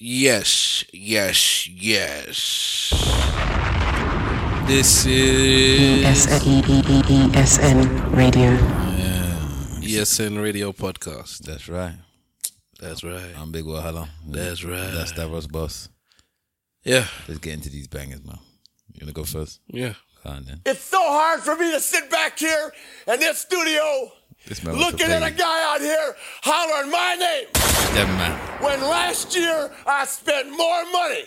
Yes, yes, yes. This is ESN Radio. Yeah. ESN Radio Podcast. That's right. That's right. I'm Big Wahala. That's right. That's Stavros Boss. Yeah, Let's get into these bangers, man. You wanna go first? yeah. Go on then. It's so hard for me to sit back here in this studio This man looking at a guy out here hollering my name Them man. when last year I spent more money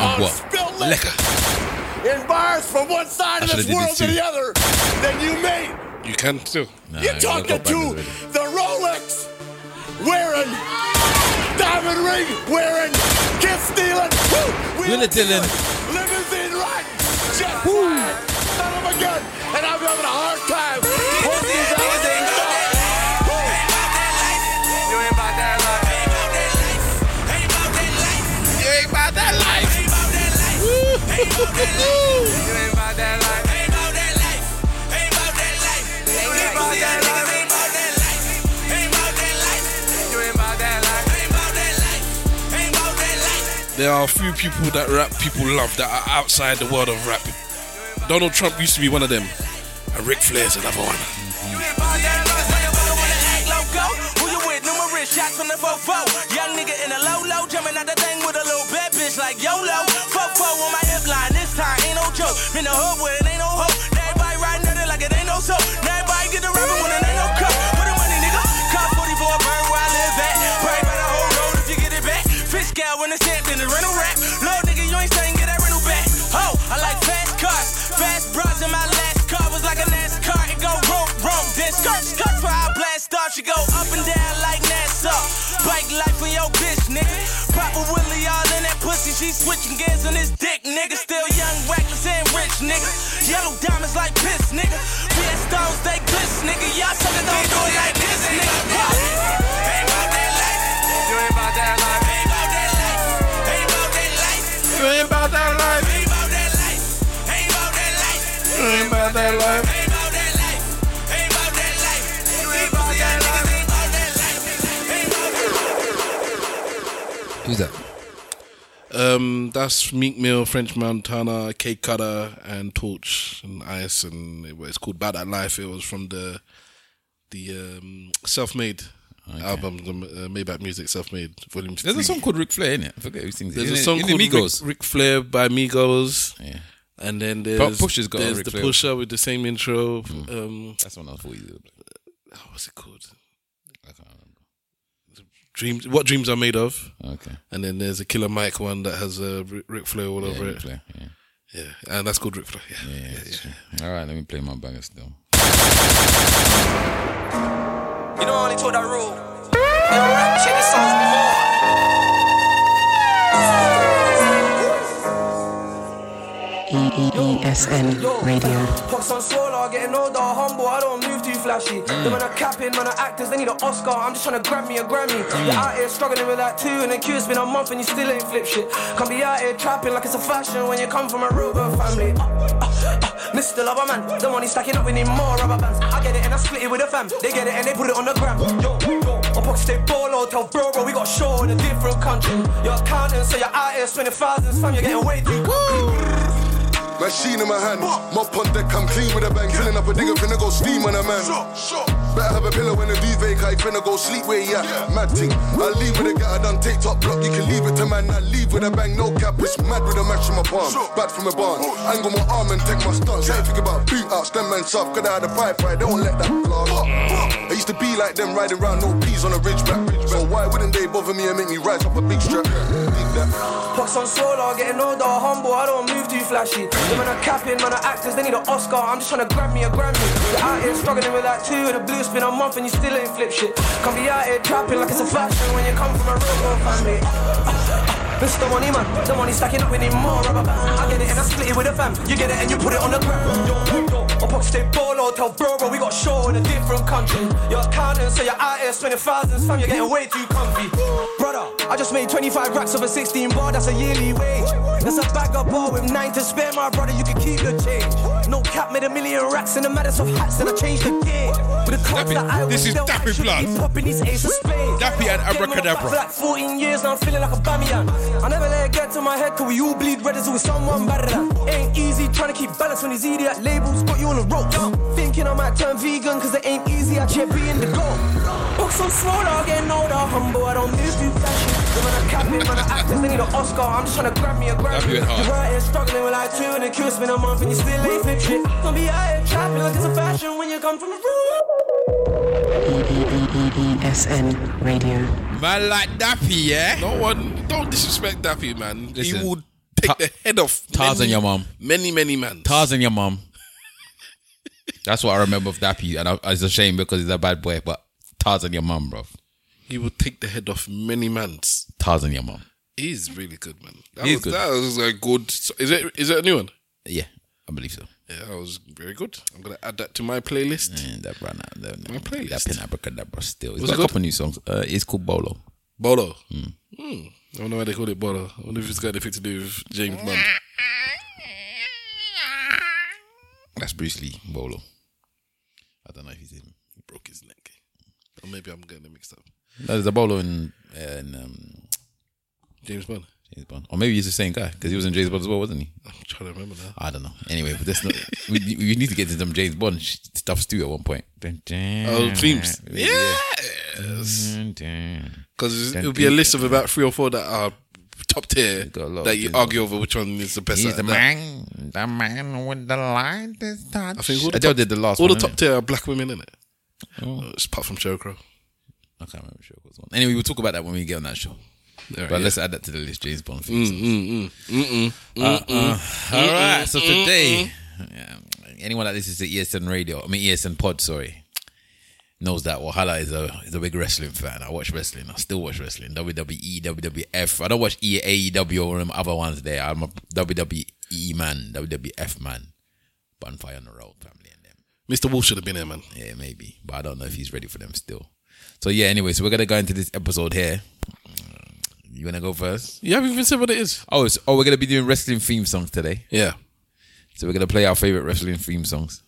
on what? spilled Liquor. liquor in bars from one side of I this world this to the other than you made. You can too. Nah, You're talking gotta go to bangers already. the Rolex wearing, diamond ring wearing, kiss stealing, woo, wheel Wheeler Dillon. dealing, limousine riding, jet flying, son of a gun, and I'm having a hard time There are a few people that rap people love that are outside the world of rap. Donald Trump used to be one of them. And Ric Flair's another one. You Papa Willie all in that pussy. She switching gears on this dick, nigga. Still young, reckless, and rich, nigga. Yellow diamonds like piss, nigga. PS stones, they glitz, nigga. Y'all suckers don't do it like this, nigga. Ain't about that life. You ain't about that life. Ain't about that life. Ain't about that life. You ain't about that life. Ain't about that life. Ain't about that life. Who's that? Um, that's Meek Mill, French Montana, K Cutter, and Torch and Ice, and it, it's called Bad at Life. It was from the the um, Self Made album, the uh, Maybach Music Self Made Volume There's Three. a song called Ric Flair, in it. I forget who sings it. There's a song called Rick, Migos. Ric Flair by Migos, Yeah. and then there's Pusha's got there's the Flair. Pusha with the same intro. Um, That's one I thought you did. what's it called? I can't remember. Dreams. What dreams are made of? Okay. And then there's a Killer Mike one that has uh, Ric- Ric Flair all Yeah, over Ric it. Flair, yeah. Yeah, and that's called Ric Flair. Yeah, Yeah, yeah, that's true. All right, let me play my banger still. You don't only told that rule. You don't rap shit, this song's more. ESN Radio. Pox on solar, getting older, humble, I don't move too flashy. The man are capping, man are actors, they need an Oscar. I'm just trying to grab me a Grammy. You're out here struggling with that too, and the queue's been a month and you still ain't flip shit. Can't be out here trapping like it's a fashion when you come from a real good family. Uh, uh, uh, Mr. Lover man, the money stacking up, we need more rubber bands. I get it and I split it with the fam. They get it and they put it on the gram. Yo, yo, my pockets stay bolo, tell bro, bro, we got show in a different country. You're accountant, so you're out here spending thousands, fam, you're getting way too Machine in my hand, mop on deck, I'm clean with a bang. Filling up a digger, finna go steam on a man. Better have a pillow when the duvet, I finna go sleep where you at. Mad thing, I leave with a guy, I done take top block. You can leave it to man, I leave with a bang, no cap. It's mad with a match in my palm, bad from a barn. Angle my arm and take my stance. Ain't think about boot outs, them man soft, cause I had a pipe right, don't let that blast. I used to be like them, riding round no peas on a ridge back. So why wouldn't they bother me and make me rise up a big strap? Dig that. Pox on solar, getting older, humble, I don't move too flashy. The man are capping, man are actors, they need an Oscar. I'm just trying to grab me a Grammy. You're out here struggling with that too, the blue's been a month and you still ain't flip shit. Can't be out here trapping like it's a fashion when you come from a real good family. Mr. Money Man, the money stacking up, we need more. I get it and I split it with the fam. You get it and you put it on the ground. Yo, yo, pockets stay bolo, tell bro, bro, we got show in a different country. You're accountant, so you're out here spending thousands, fam, you're getting way too comfy. Brother, I just made 25 racks over 16 bar, that's a yearly wage. There's a bag of bar with nine to spare, my brother, you can keep your change. No cap, made a million racks in the matters of hats, and I changed the game. With the cards that I this is Dappy Blood. popping these ace of spades. Dappy and on Abracadabra. For like 14 years, now I'm feeling like a Bamiyan. I never let it get to my head, cause we all bleed red as with someone better than. Ain't easy trying to keep balance when these idiot labels got you on the ropes. Thinking I might turn vegan, cause it ain't easy, I check being the goal. Book so small, I'm getting older, humble, I don't move too flashy. The man I cap it, man I actors, they need an Oscar, I'm just trying to grab me a Grammy. Dappy went hard. You're right here struggling with like two and a Q, it's been a month and you still ain't flip shit. Don't be out here trapping like it's a fashion when you come from the room. ESN Radio. Man like Dappy, yeah? No one, don't disrespect Dappy, man. Listen, he would take Ta- the head off Tarzan many- your mom. Many, many man. Tarzan your mom. That's what I remember of Dappy, and I, it's a shame because he's a bad boy, but Tarzan your mum, bro. He would take the head off many mans. Tarzan your mum. He's really good, man. That He's was, good. That was a good. Is it? Is it a new one? Yeah, I believe so. Yeah, that was very good. I'm gonna add that to my playlist. And that ran out. That, My playlist. That pin abracadabra still. Was got it a couple new songs. Uh, it's called Bolo. Bolo. Hmm. I don't know why they call it Bolo. I wonder if it's got anything to do with James Bond. That's Bruce Lee, Bolo. I don't know if he's him. He broke his neck. Or maybe I'm getting it mixed up. No, there's a Bolo in, in um, James Bond. James Bond. Or maybe he's the same guy because he was in James Bond as well, wasn't he? I'm trying to remember now. I don't know. Anyway, but that's not. we, we need to get to some James Bond stuff too at one point. Oh, themes. Yes. Because it'll be a list of about three or four that are top tier got a lot that you argue over which one is the best. He's the that. man, the man with the light is touch. I think all the Adele top, did the last all one. the top tier are black women in it. Oh. apart from Sheryl Crow. I can't remember was one. Anyway, we'll talk about that when we get on that show. Alright, but yeah. let's add that to the list, James Bond. theme songs. Uh, uh, all right. So today, yeah, anyone that listens to ESN radio, I mean ESN pod, sorry, knows that Wahala is a is a big wrestling fan. I watch wrestling. I still watch wrestling. E, WWE, WWF. I don't watch AEW or them other ones there. I'm a WWE man, WWF man. Bonfire on the road, family and them. Mr. Wolf should have been there, man. Yeah, maybe, but I don't know if he's ready for them still. So yeah, anyway, so we're gonna go into this episode here. You wanna go first? You haven't even said what it is. Oh, it's, oh, we're gonna be doing wrestling theme songs today. Yeah. So we're gonna play our favorite wrestling theme songs.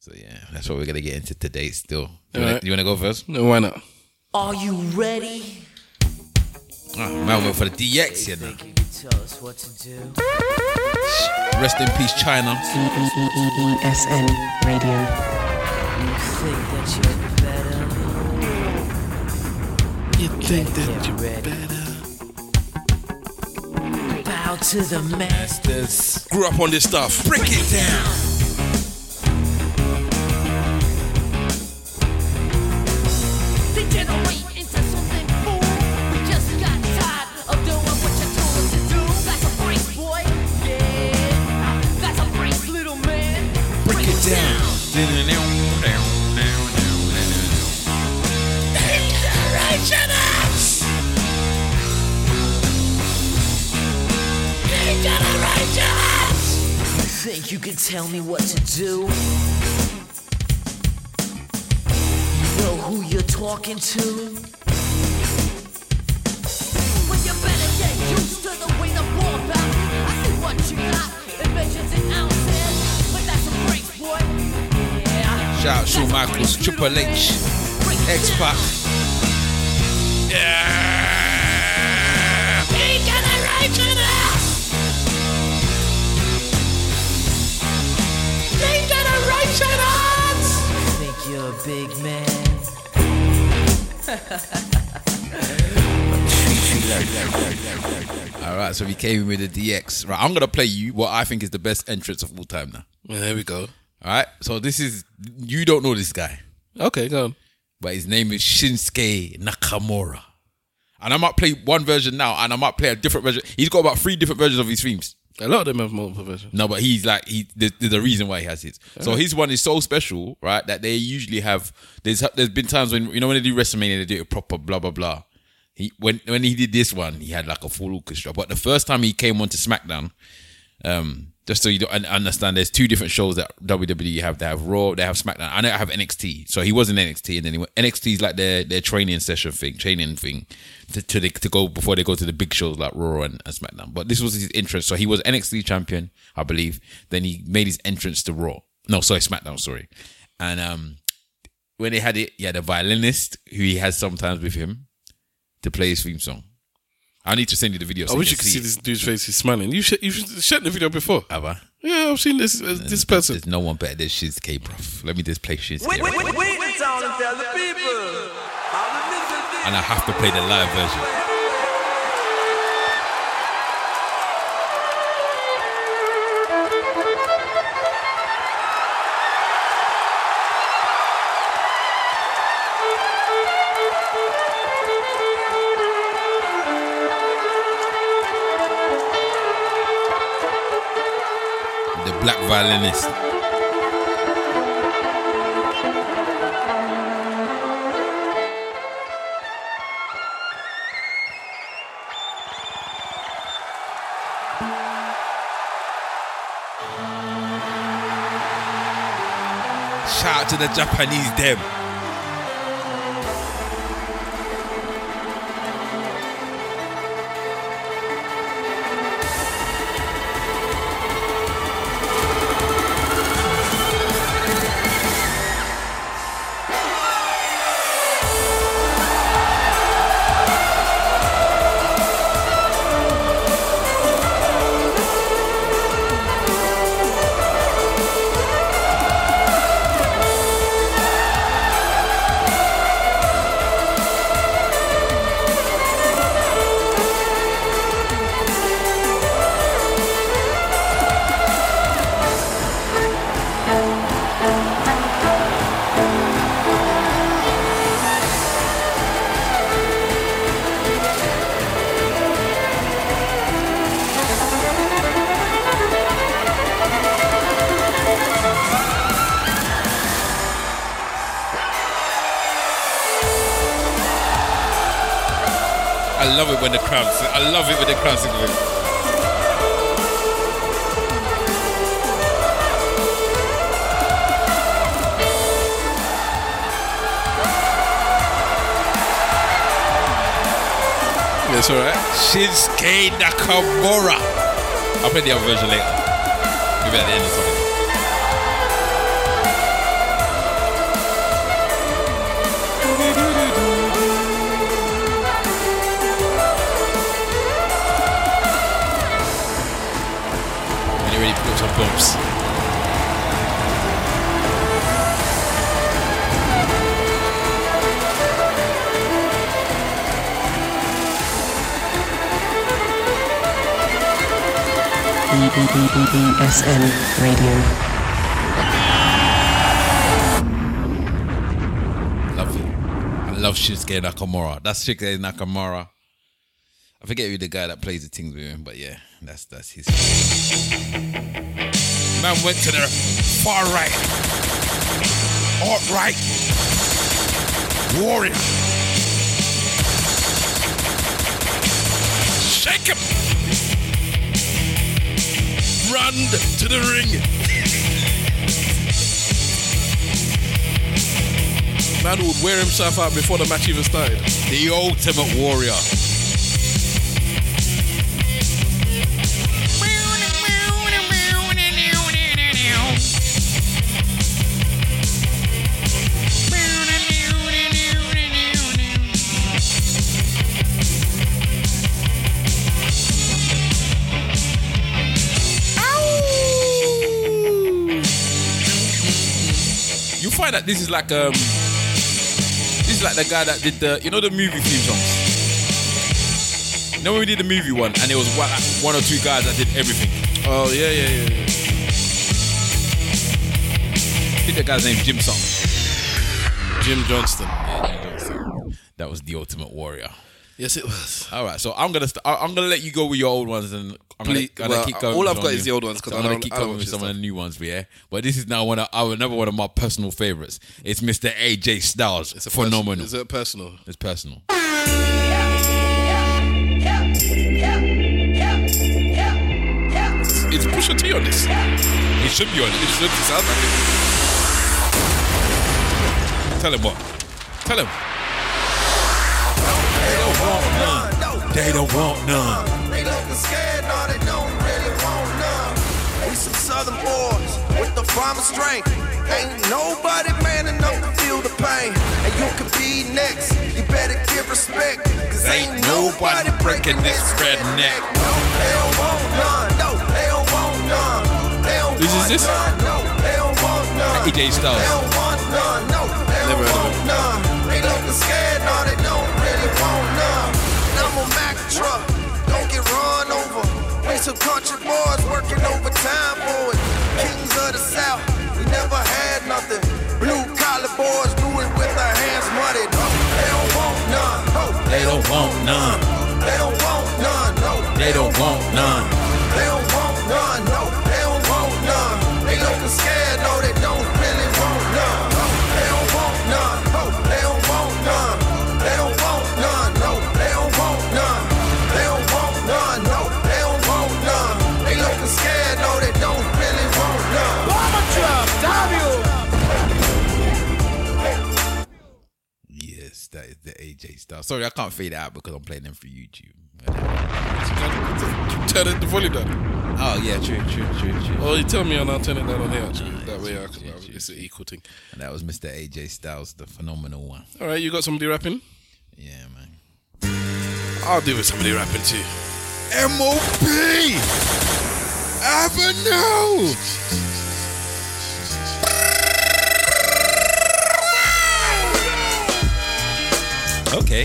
So yeah, that's what we're gonna get into today. Still, you wanna, Alright. you wanna go first? No, why not? Are you ready? Ah, man, went for the DX, you know. Think you can tell us what to do? Rest in peace, Chyna. ESN Radio. You think that you're better? You think Get ready. Bow to the masters. Grew up on this stuff. Break it down. Think you can tell me what to do? You know who you're talking to? Well, you better get used to the way the ball bounces. I see what you got in measures and ounces, but that's a brace, boy. Yeah. Shout out Shawn Michaels, Triple H, X Pac. Think you're a big man? All right, so we came in with the DX. Right, I'm gonna play you what I think is the best entrance of all time now. Yeah, there we go. All right, so this is you don't know this guy, Okay, go on. but his name is Shinsuke Nakamura, and I might play one version now, and I might play a different version. He's got about three different versions of his themes. A lot of them have multiple versions. No, but he's like he. There's, there's a reason why he has his. So his one is so special, right? That they usually have. There's there's been times when you know when they do WrestleMania, they do it proper, blah blah blah. He when when he did this one, he had like a full orchestra. But the first time he came onto SmackDown, um, just so you don't understand, there's two different shows that WWE have. They have Raw, they have SmackDown. I know I have NXT. So he was in NXT, and then he went, NXT is like their their training session thing, training thing to to, the, to go before they go to the big shows like Raw and, and SmackDown. But this was his entrance. So he was NXT champion, I believe. Then he made his entrance to Raw. No, sorry, SmackDown. Sorry, and um, when they had it, he had a violinist who he has sometimes with him to play his theme song. I need to send you the video. I wish you could see this dude's face. He's smiling. You should, you should shared the video before. Have I? Yeah, I've seen this uh, this person. There's no one better than Shiz K, bruv. Let me just play Shiz K. Wait, wait, wait, wait, and tell the people. How the listen And I have to play the live version. Black violinist. Shout out to the Japanese them. Love it when the crowd sing with. Yes, all right. Shinsuke Nakamura. I'll play the other version later. Maybe at the end or something. You're ready to put some bumps. ESN Radio. Love Shinsuke Nakamura. That's Shinsuke Nakamura. I forget who the guy that plays the things with him, but yeah, that's that's his. Man went to the far right, alt right, warrior. Shake him. Run to the ring. Man would wear himself out before the match even started. The ultimate warrior. That this is like um this is like the guy that did the you know the movie theme songs. You know when we did the movie one and there was one, one or two guys that did everything. Oh yeah, yeah, yeah. yeah. I think the guy's name's Jim Song. Jim Johnston. That was the ultimate warrior. Yes, it was. All right, so I'm gonna st- I- I'm gonna let you go with your old ones, and I'm gonna, Please- gonna well, keep going. all with I've got is the old ones 'cause so I I'm gonna don't- keep I don't going with watch some of the new ones, yeah. But this is now one of our, another one of my personal favorites. It's Mr. AJ Styles. It's a phenomenal. Is it personal? It's personal. It's Push Pusha T on this. He should be on it. It should it sounds like it. Tell him what. Tell him. They don't want none. They looking scared, no, they don't really want none. We some southern boys with the farmer strength. Ain't nobody man enough to feel the pain. And you could be next, you better give respect. Cause ain't nobody breaking this redneck. No, they don't want none. No, they don't want none. They don't Whose is want this? none. No, they don't want none. AJ Styles. They don't want none. No, they don't want none. They looking scared, no, they don't really want none. I'm a Mack truck, don't get run over. We some country boys working overtime for it. Kings of the South, we never had nothing. Blue collar boys do it with their hands muddy. No, they don't want none. No, They don't want none. they don't want none. No, They don't want none. they don't want none. No, they don't want none. They looking scared. No, they don't that is the AJ style. Sorry, I can't fade it out because I'm playing them for YouTube. Turn it the volume down. Oh yeah, true, true, true, true. Oh, you tell me and I'll turn it down on here actually. That way I can, it's an equal thing. And that was Mr. AJ Styles, the phenomenal one. All right, you got somebody rapping? Yeah, man. I'll do with somebody rapping too. MOP Avenue. Okay.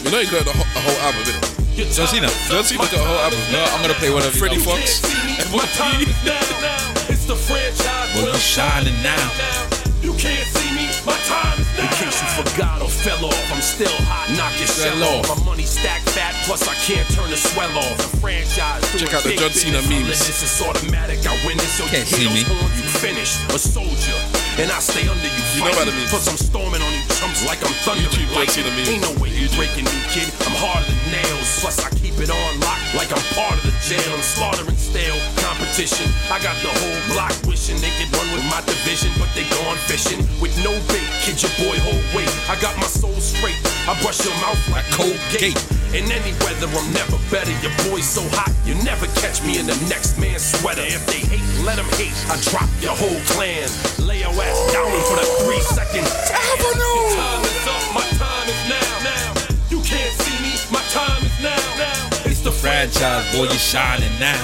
You know you got the whole, a whole album, innit? John Cena. John Cena got a whole album. No, I'm gonna play one of Freddie. Fox. My time is now, now. It's the franchise. Well, you shining now. You can't see me. My time is now. In case you forgot or fell off, I'm still hot. Knock your shell off. My money stacked fat, plus I can't turn the swell off. The franchise. Check out the John Cena memes. This is automatic. I win this, so Can't you see me. you finish. A soldier. And I stay under you. You know the fighting, memes. Plus I'm storming on you chumps like I'm thundering. YouTube, John lightning. Cena memes. Ain't no way you breaking me, kid. I'm harder than nails. Plus I keep it on lock like I'm part of the jail. I'm slaughtering stale competition. I got the whole block wishing they could run with my division, but they gone fishing with no bait. Kid your boy hold weight. I got my soul straight. I brush your mouth like cold Colgate. In any weather, I'm never better. Your boy's so hot, you never catch me in the next man's sweater. If they hate, let them hate. I drop your whole clan. Lay your ass down for the three second Your time is up, my Franchise, boy, you shining now.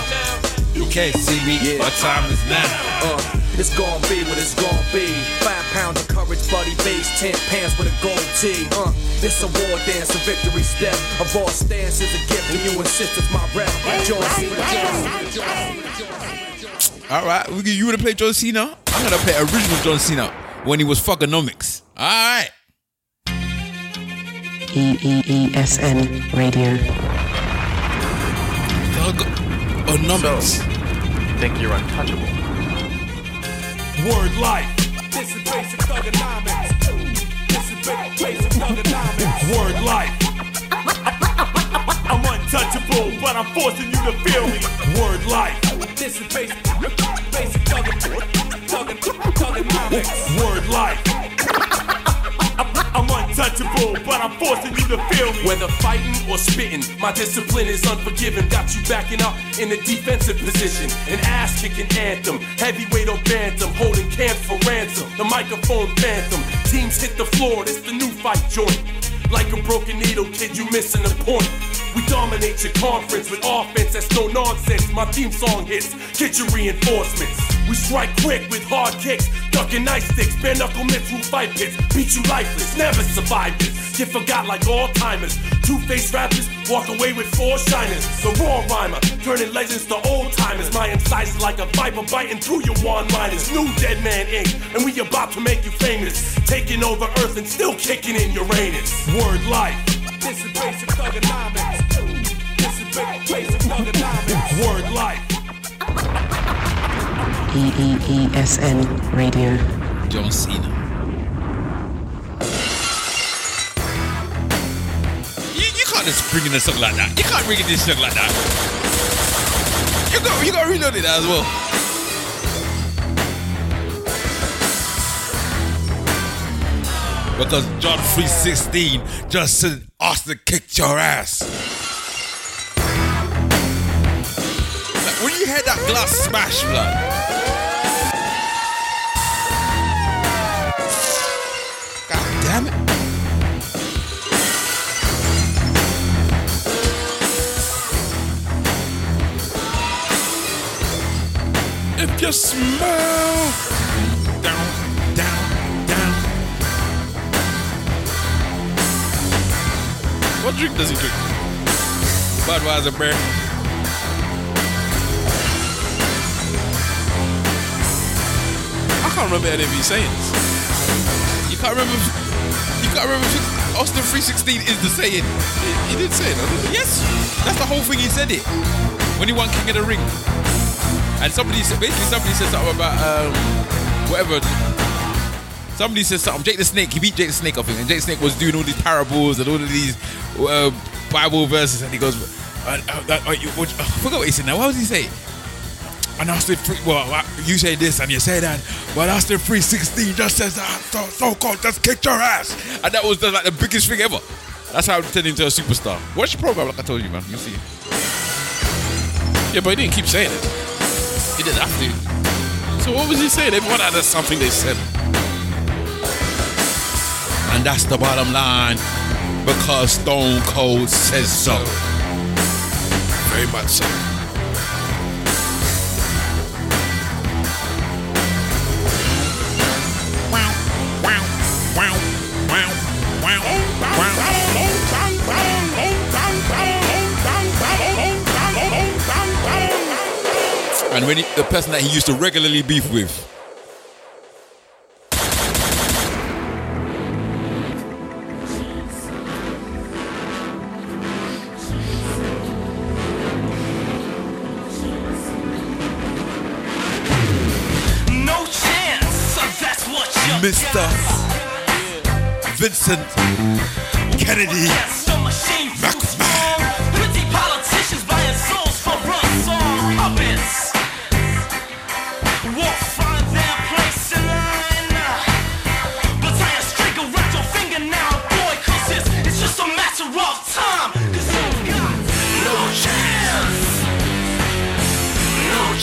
You can't see me. My time is now. Uh, it's gonna be what it's gonna be. Five pounds of courage, buddy base, ten pants with a gold tee. Uh, this a war dance, a victory step. A raw stance is a gift, and you insist it's my rep. John Cena, John Cena. All right, we, you wanna play John Cena? I'm gonna play original John Cena when he was fuckonomics. All right. E E E S N Radio. Oh, numbers. Think you're untouchable. Word life. This is basic thugonomics. This is basic thugonomics. Word life. I'm untouchable, but I'm forcing you to feel me. Word life. This is basic, basic thugonomics. Word life. Untouchable, but I'm forcing you to feel me. Whether fighting or spitting, my discipline is unforgiving. Got you backing up in a defensive position. An ass kicking anthem, heavyweight or bantam, holding camp for ransom. The microphone phantom, teams hit the floor. This the new fight joint. Like a broken needle, kid, you missing the point. We dominate your conference with offense that's no nonsense. My theme song hits, get your reinforcements. We strike quick with hard kicks, ducking ice sticks, bare knuckle mitts through fight pits. Beat you lifeless, never survive this. Get forgot like all timers. Two faced rappers walk away with four shiners. The raw rhymer, turning legends to old timers. My incisors like a viper biting through your one liners. New Dead Man Inc., and we about to make you famous. Taking over Earth and still kicking in Uranus. Word life. This is basic thugonomics. This is ba- basic thugonomics. Word life. E E E S N Radio. John Cena. You, you can't just bring in a song like that. You can't bring in this song like that. You got you got to reload it as well. Because John 3.16 just said Arsenal kicked your ass. Like, when you hear that glass smash, blood. God If you smell. Down, down, down. What drink does he drink? Budweiser beer. I can't remember any of his sayings. You can't remember. You can't remember. Austin 316 is the saying. He, he did say it. Yes, that's the whole thing. He said it when he won King of the Ring. And somebody basically, somebody said something about um, whatever. Somebody said something. Jake the Snake. He beat Jake the Snake, I think. And Jake the Snake was doing all these parables and all of these uh, Bible verses. And he goes, uh, uh, uh, I forgot what he said now. What was he say? And Austin free, well, you say this and you say that, but Austin 316 just says that so, so called just kicked your ass. And that was like the biggest thing ever. That's how I turned into a superstar. Watch the program, like I told you, man. You see. Yeah, but he didn't keep saying it. To. So what was he saying? Everyone had something they said. And that's the bottom line because Stone Cold says so. Very much so. And when he, the person that he used to regularly beef with. No chance, that's what you Mr. Vincent Kennedy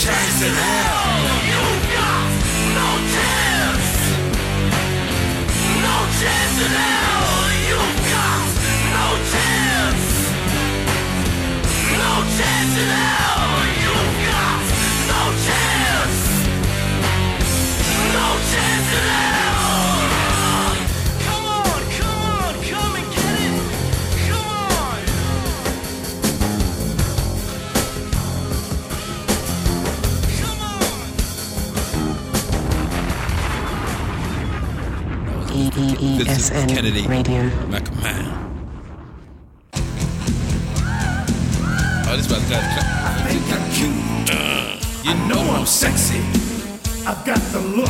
Chance in hell. EEESN Kennedy Radio. McMahon. Oh, this was I think I'm cute. You know I'm sexy. I've got the look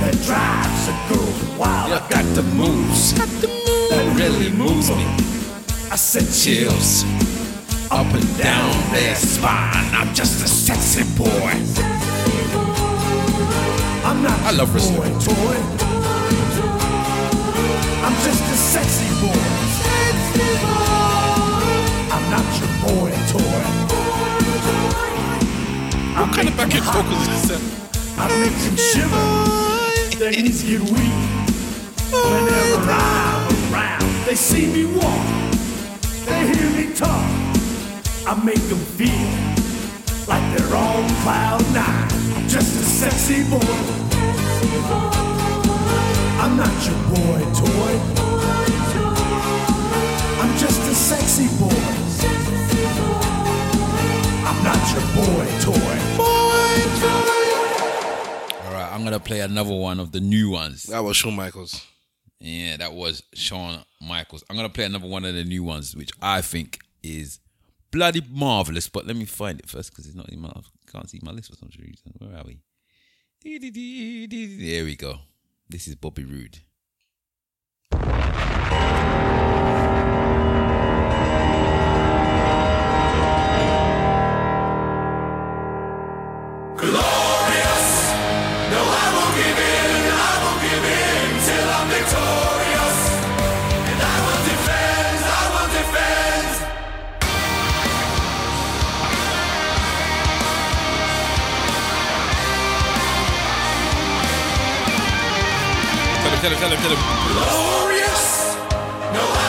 that drives a girl wild. I've got the moves that really moves me. I said chills up and down their spine. I'm just a sexy boy. I'm not I love your wrestling. boy toy. I'm just a sexy boy. I'm not your boy toy. What kind of backing vocals is that? I make him shiver, their knees get weak. Whenever I'm around, they see me walk, they hear me talk. I make them feel like they're on cloud nine. I'm just a sexy boy. I'm not your boy toy. I'm just a sexy boy. I'm not your boy toy. All right, I'm gonna play another one of the new ones. That was Shawn Michaels. Yeah, that was Shawn Michaels. I'm gonna play another one of the new ones, which I think is bloody marvelous. But let me find it first because it's not in my. I can't see my list for some reason. Where are we? There we go. This is Bobby Roode. Glorious! No, I will give in, I will give in till I'm victorious. Him, tell him. Glorious. No,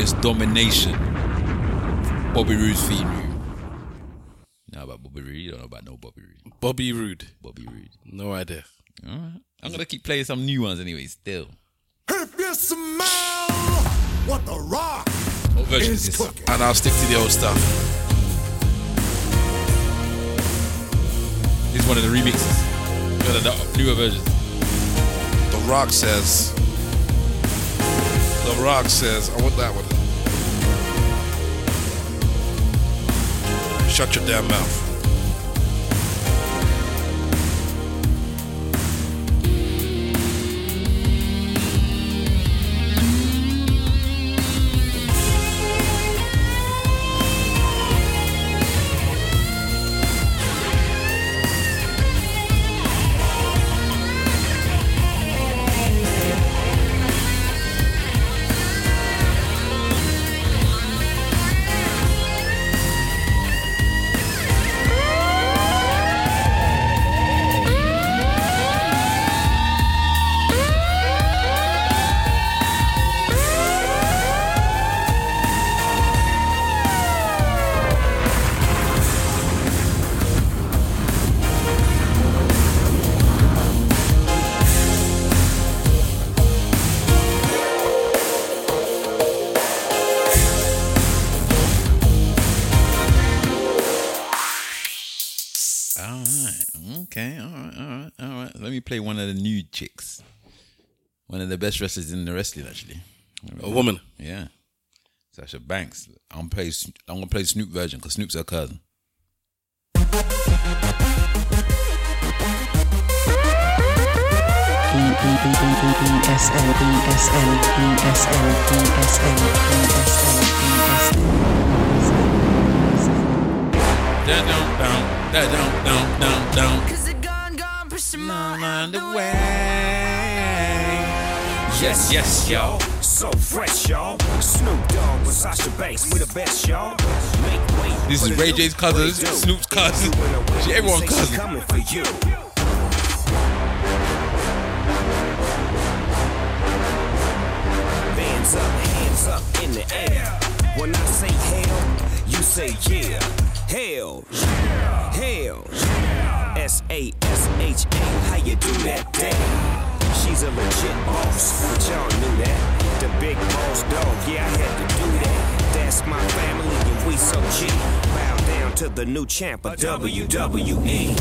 glorious domination. Bobby Roode's theme. You know about Bobby Roode? You don't know about no Bobby Roode. Bobby Roode. Bobby Roode. No idea. All right. I'm gonna keep playing some new ones anyway. Still. If you smell what the rock What version is is this? cooking. And I'll stick to the old stuff. This is one of the remixes. One of the newer versions. The Rock says. The Rock says. I want that one. Shut your damn mouth. One of the best wrestlers in the wrestling, actually. A woman. Yeah. Sasha Banks. I'm play. I'm gonna play Snoop version because Snoop's her cousin. Down, down, down, down, down, down, down, down. Cause it gone, gone, push him on the way. Yes, yes, y'all. So fresh, y'all. Snoop Dogg with Sasha Banks, we the best, y'all. Make way. This is Ray J's cousin? Snoop's cousin. You in She everyone say cousin. coming for you. Hands up, hands up in the air. When I say hell, you say yeah. Hell, hell. S A S H A, how you do that? Damn. She's a legit boss, but y'all knew that. The big boss dog, yeah, I had to do that. That's my family, and we so G. Bow down to the new champ of. WWE.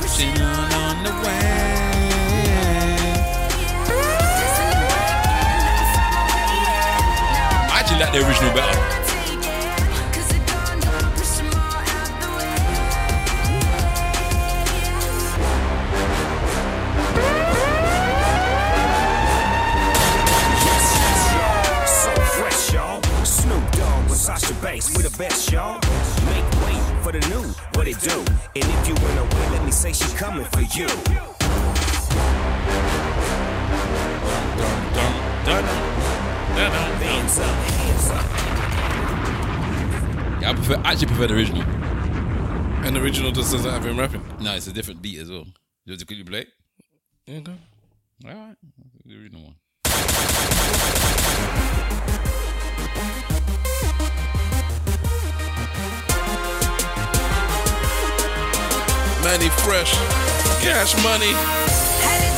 Pushing on on the way. I actually like the original better. With Sasha we the best, y'all. Make way for the new, what it do? And if you run away, let me say she coming for you. Hands up, hands up. Yeah, I prefer. I actually prefer the original. And the original just doesn't have him rapping. No, it's a different beat as well. You want to quickly play? it? Yeah, go. All right, the original one. Mannie Fresh, Cash Money.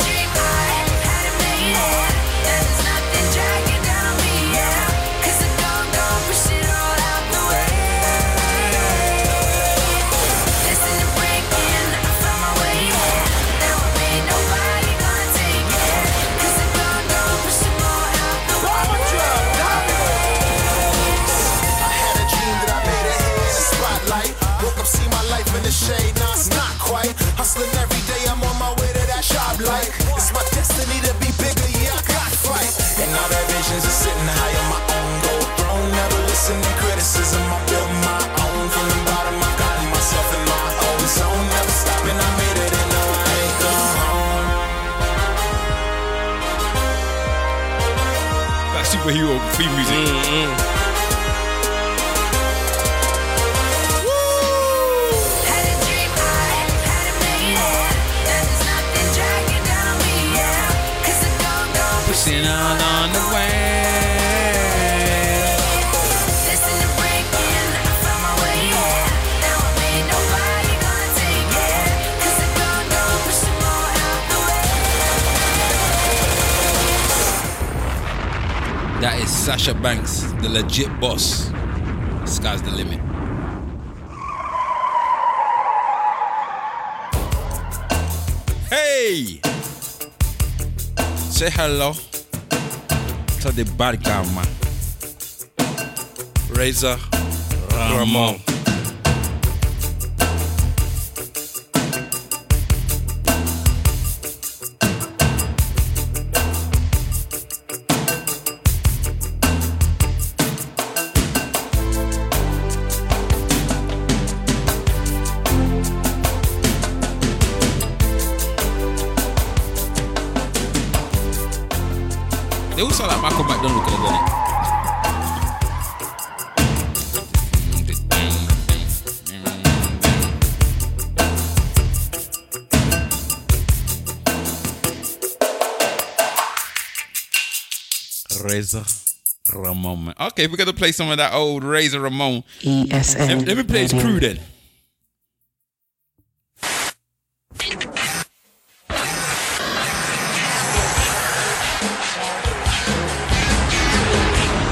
That shop light. It's my destiny to be bigger, yeah, I got fight. And all that visions are sitting high on my own gold throne. Never listen to criticism, I built my own. From the bottom, I got myself in my own zone. Never stopping, I made it, and no, I ain't gone home. That superhero theme music. Had Sasha Banks, the legit boss. Sky's the limit. Hey! Say hello to the bad guy, man. Razor Ramon. They Okay, we're gonna play some of that old Razor Ramon. ESN Let, let me play his crew then.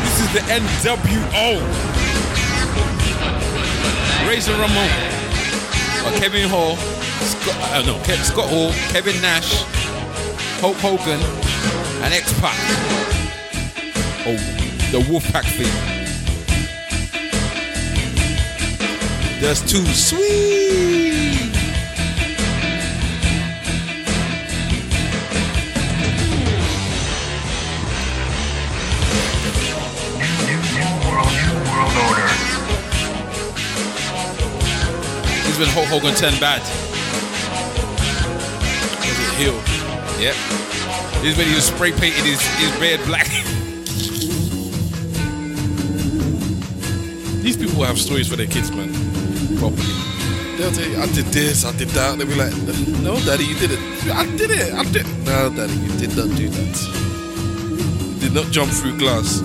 This is the NWO. Razor Ramon. Uh, Kevin Hall. Scott, uh, no, Ke- Scott Hall, Kevin Nash, Hulk Hogan, and X Pac. Oh, the Wolfpack thing. That's too sweet. He's been Hulk Hogan 10 bad. Was it heel? Yep. Is when he was spray painted his, his beard black. These people have stories for their kids, man. Properly. They'll tell you, I did this, I did that. They'll be like, no, daddy, you did it. I did it. I did. No, daddy, you did not do that. You did not jump through glass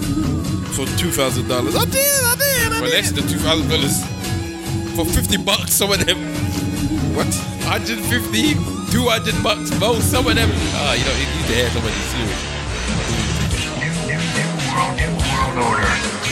for two thousand dollars. I did. I did. I For did. less than two thousand dollars. For fifty bucks, some of them. What? 150, 200 bucks both. Some of them. Oh, you know, you need to have somebody serious. Too sweet. NWA. Use this again.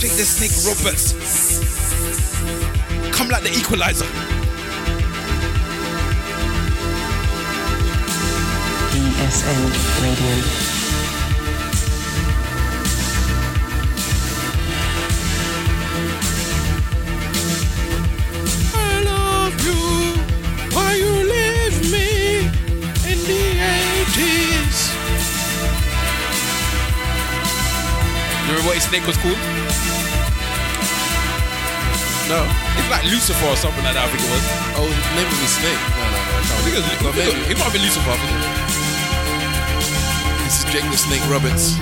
Jake the Snake Roberts. Come like the equalizer. ESN Radio. I love you. Why you leave me in the 80s? Remember what his snake was called? No. Like Lucifer or something like that. I think it was. Oh, maybe we Snake. No, no, no. I I can't think it, was, But maybe. it might be Lucifer. I. This is Jake the Snake Roberts.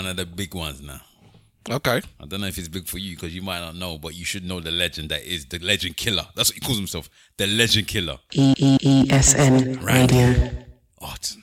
One of the big ones now. Okay. I don't know if it's big for you because you might not know, but you should know the legend that is the legend killer. That's what he calls himself, the legend killer. E E E S N Radio. Orton.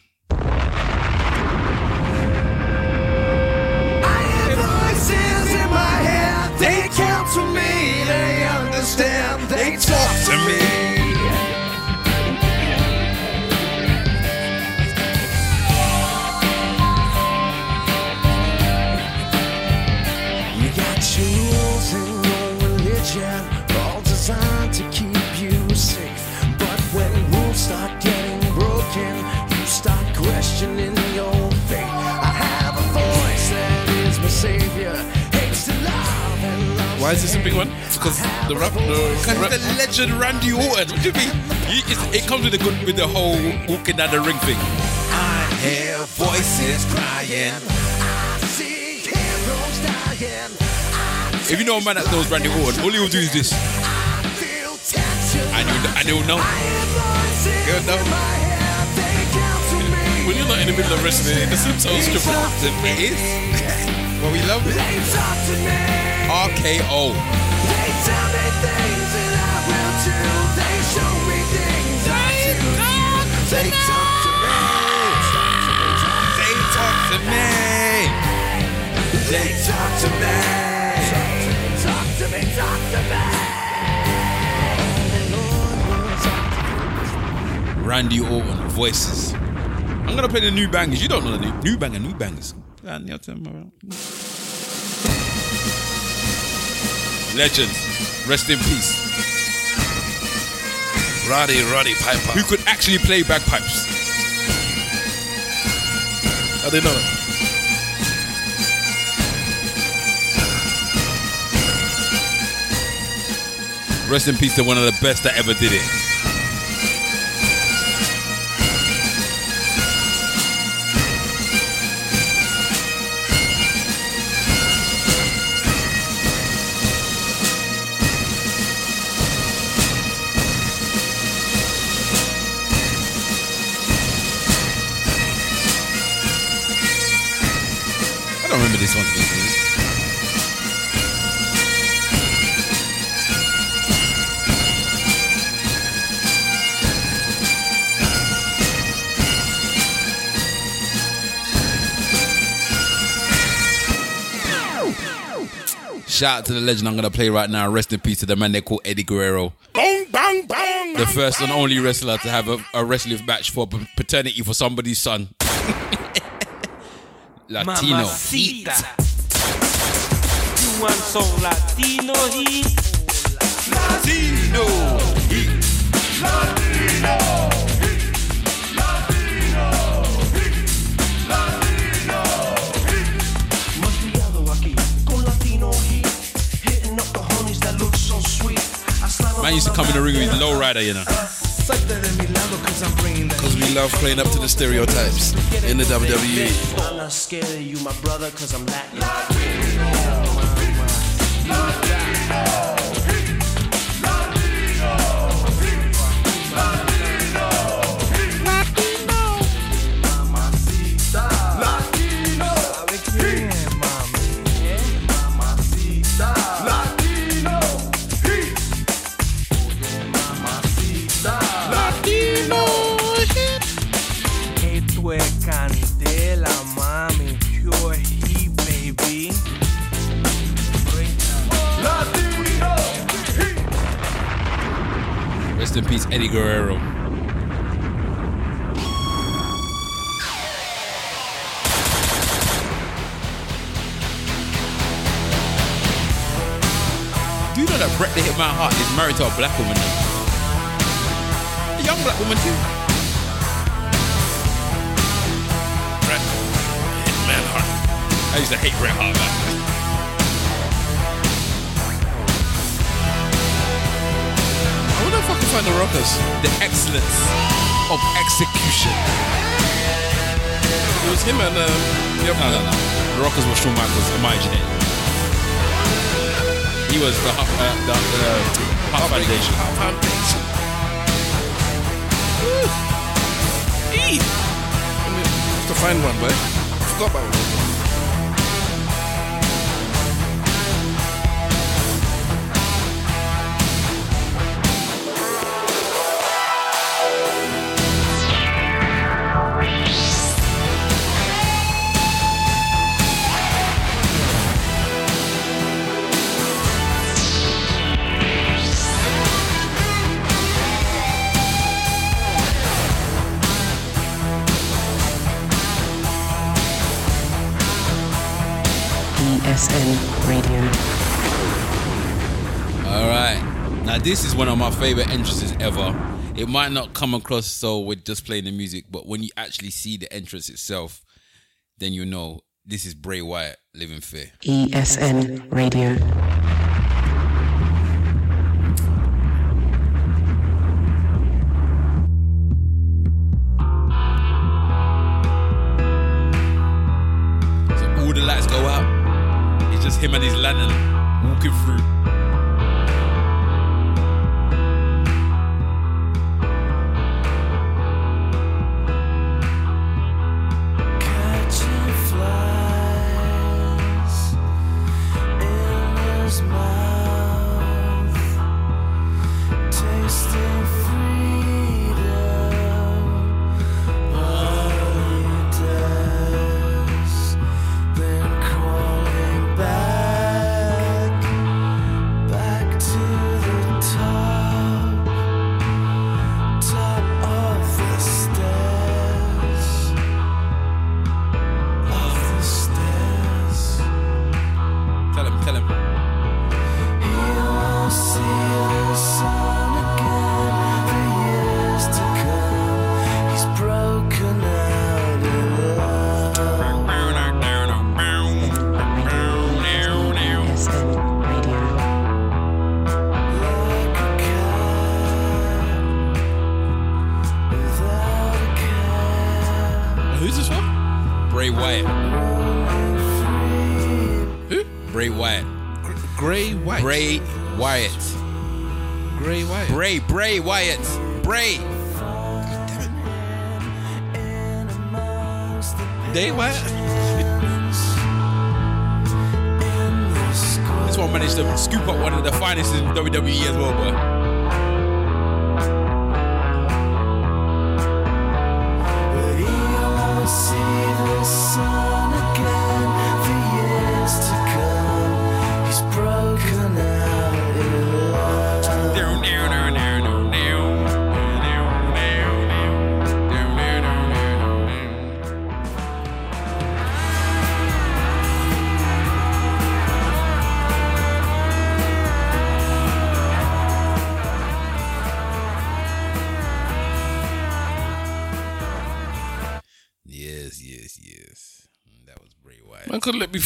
Why is this a big one? Because the rap, the, Because rap, the legend Randy Orton. What do you mean? You- it comes with the good, with the whole walking down the ring thing. I hear voices crying. I see heroes dying. If you know a man that knows Randy Orton, all he will do is this, and you'll, and he'll know. He'll know. when you're not in the middle of wrestling, it doesn't sound stupid. It is. well, we love it. They talk to me. RKO. They tell me things that I will do. They show me things I do. They talk to me. They talk to me. They talk to me. Talk to me. Talk to me. Randy Orton voices. I'm gonna play the new bangers. You don't know the new, new banger, new bangers. Legends, rest in peace. Roddy, Roddy Piper. Who could actually play bagpipes? I didn't know that. Rest in peace to one of the best that ever did it. Shout out to the legend I'm gonna play right now. Rest in peace to the man they call Eddie Guerrero. Bang, bang, bang. The first and only wrestler to have a, a wrestling match for paternity for somebody's son. Latino. Mamacita. You want some Latino heat? Latino. Rider, you know. Suelta de mi lado 'cause I'm bringing the Because we love playing up to the stereotypes in the. WWE. I'm not scared of you, my brother, cause I'm Latin. Eddie Guerrero. Do you know that Bret the Hitman Hart is married to a black woman? A young black woman too. Bret Hitman Hart. I used to hate Bret Hart, man. I wonder if I can find the rockers. The excellence of execution. It was him and um, the other No, no, no. The Rockers was Shawn Michaels, imagining. He was the, uh, the, the Heart Foundation. Heart Foundation. Woo. Eee. I mean, have to find one, but I forgot about one. This is one of my favorite entrances ever. It might not come across so with just playing the music, but when you actually see the entrance itself, then you know this is Bray Wyatt living fear. ESN Radio. So all the lights go out. It's just him and his lantern walking through.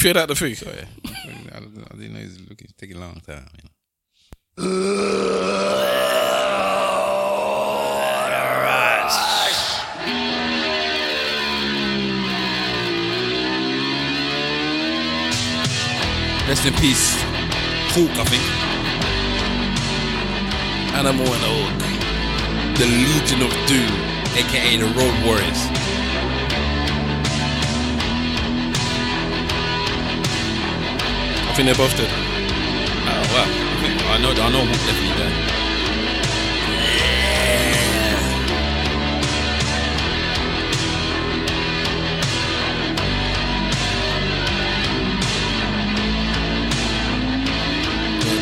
Fade out the thing. Sorry. I, didn't- I didn't know he was looking, taking a long time. You know. Rest in peace, Hulk, I think. Animal and Hulk. The Legion of Doom. aka the Road Warriors. I think they're both. Oh well, I, think, I know, I know Hulk definitely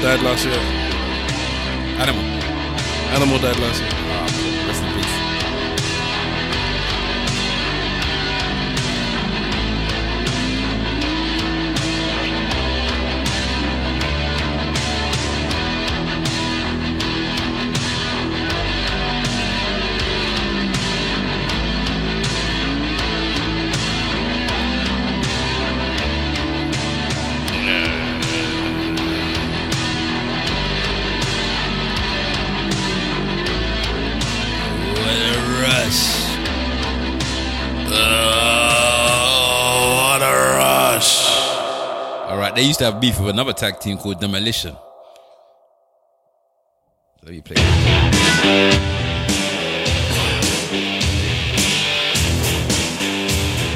died last year. Animal. Animal died last year. Used to have beef with another tag team called Demolition. Let me play.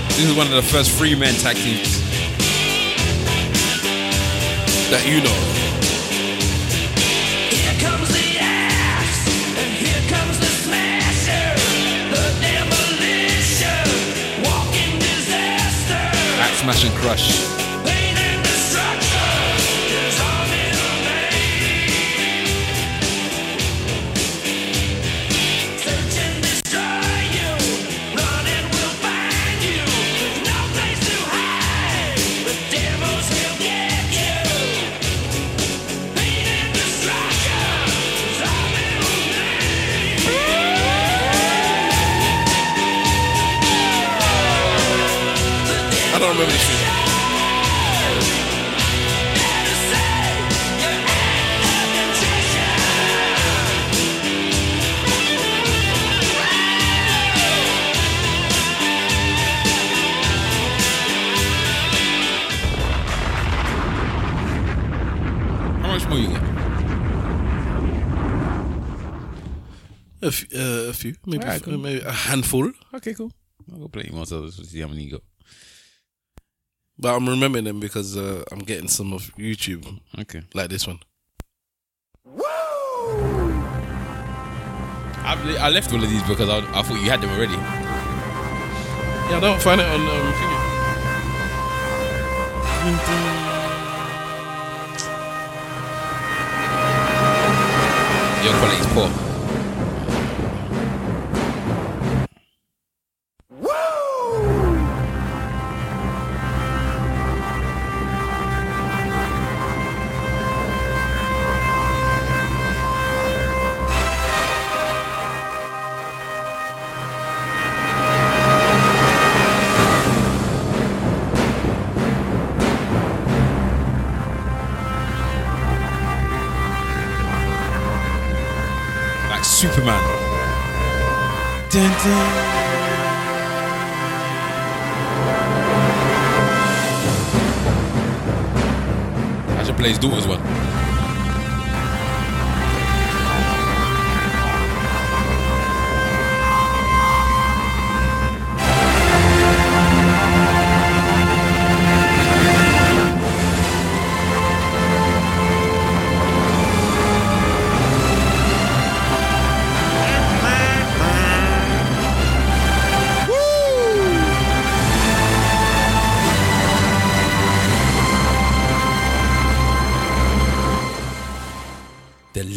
This is one of the first free man tag teams that you know. It comes the axe and here comes the a few, maybe, Alright, f- cool. maybe a handful. Okay, cool. I'll go play more so to see how many you got. But I'm remembering them because uh, I'm getting some of YouTube. Okay. Like this one. Woo! I've, li- I left all of these because I, I thought you had them already. Yeah, I don't find it on um, thingy. Your quality's poor. I should play his daughter's one.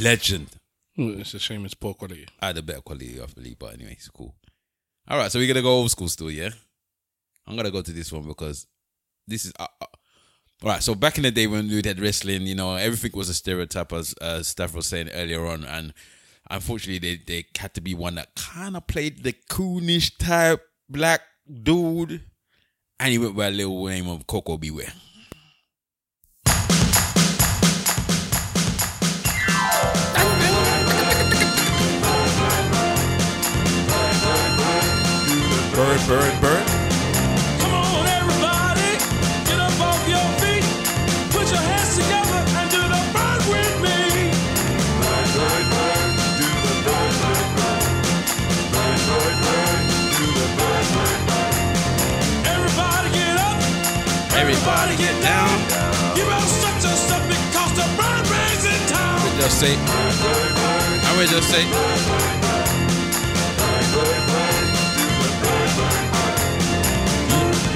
Legend. Mm, It's a shame it's poor quality. I had a better quality, I believe, but anyway, it's cool. All right, so we're gonna go old school still, yeah. I'm gonna go to this one because this is. Uh, uh, all right, so back in the day when we had wrestling, you know, everything was a stereotype, as uh, Steph was saying earlier on, and unfortunately, they they had to be one that kind of played the coonish type black dude, and he went by a little name of Koko B. Ware. Bird, bird, bird. Come on, everybody, get up off your feet. Put your hands together and do the bird with me. Bird, bird, bird, do the bird, bird, bird. Bird, bird, bird, do the bird, bird, bird. Everybody get up. Everybody get down. You better shut yourself because the bird brings in town. I just say, I will just say,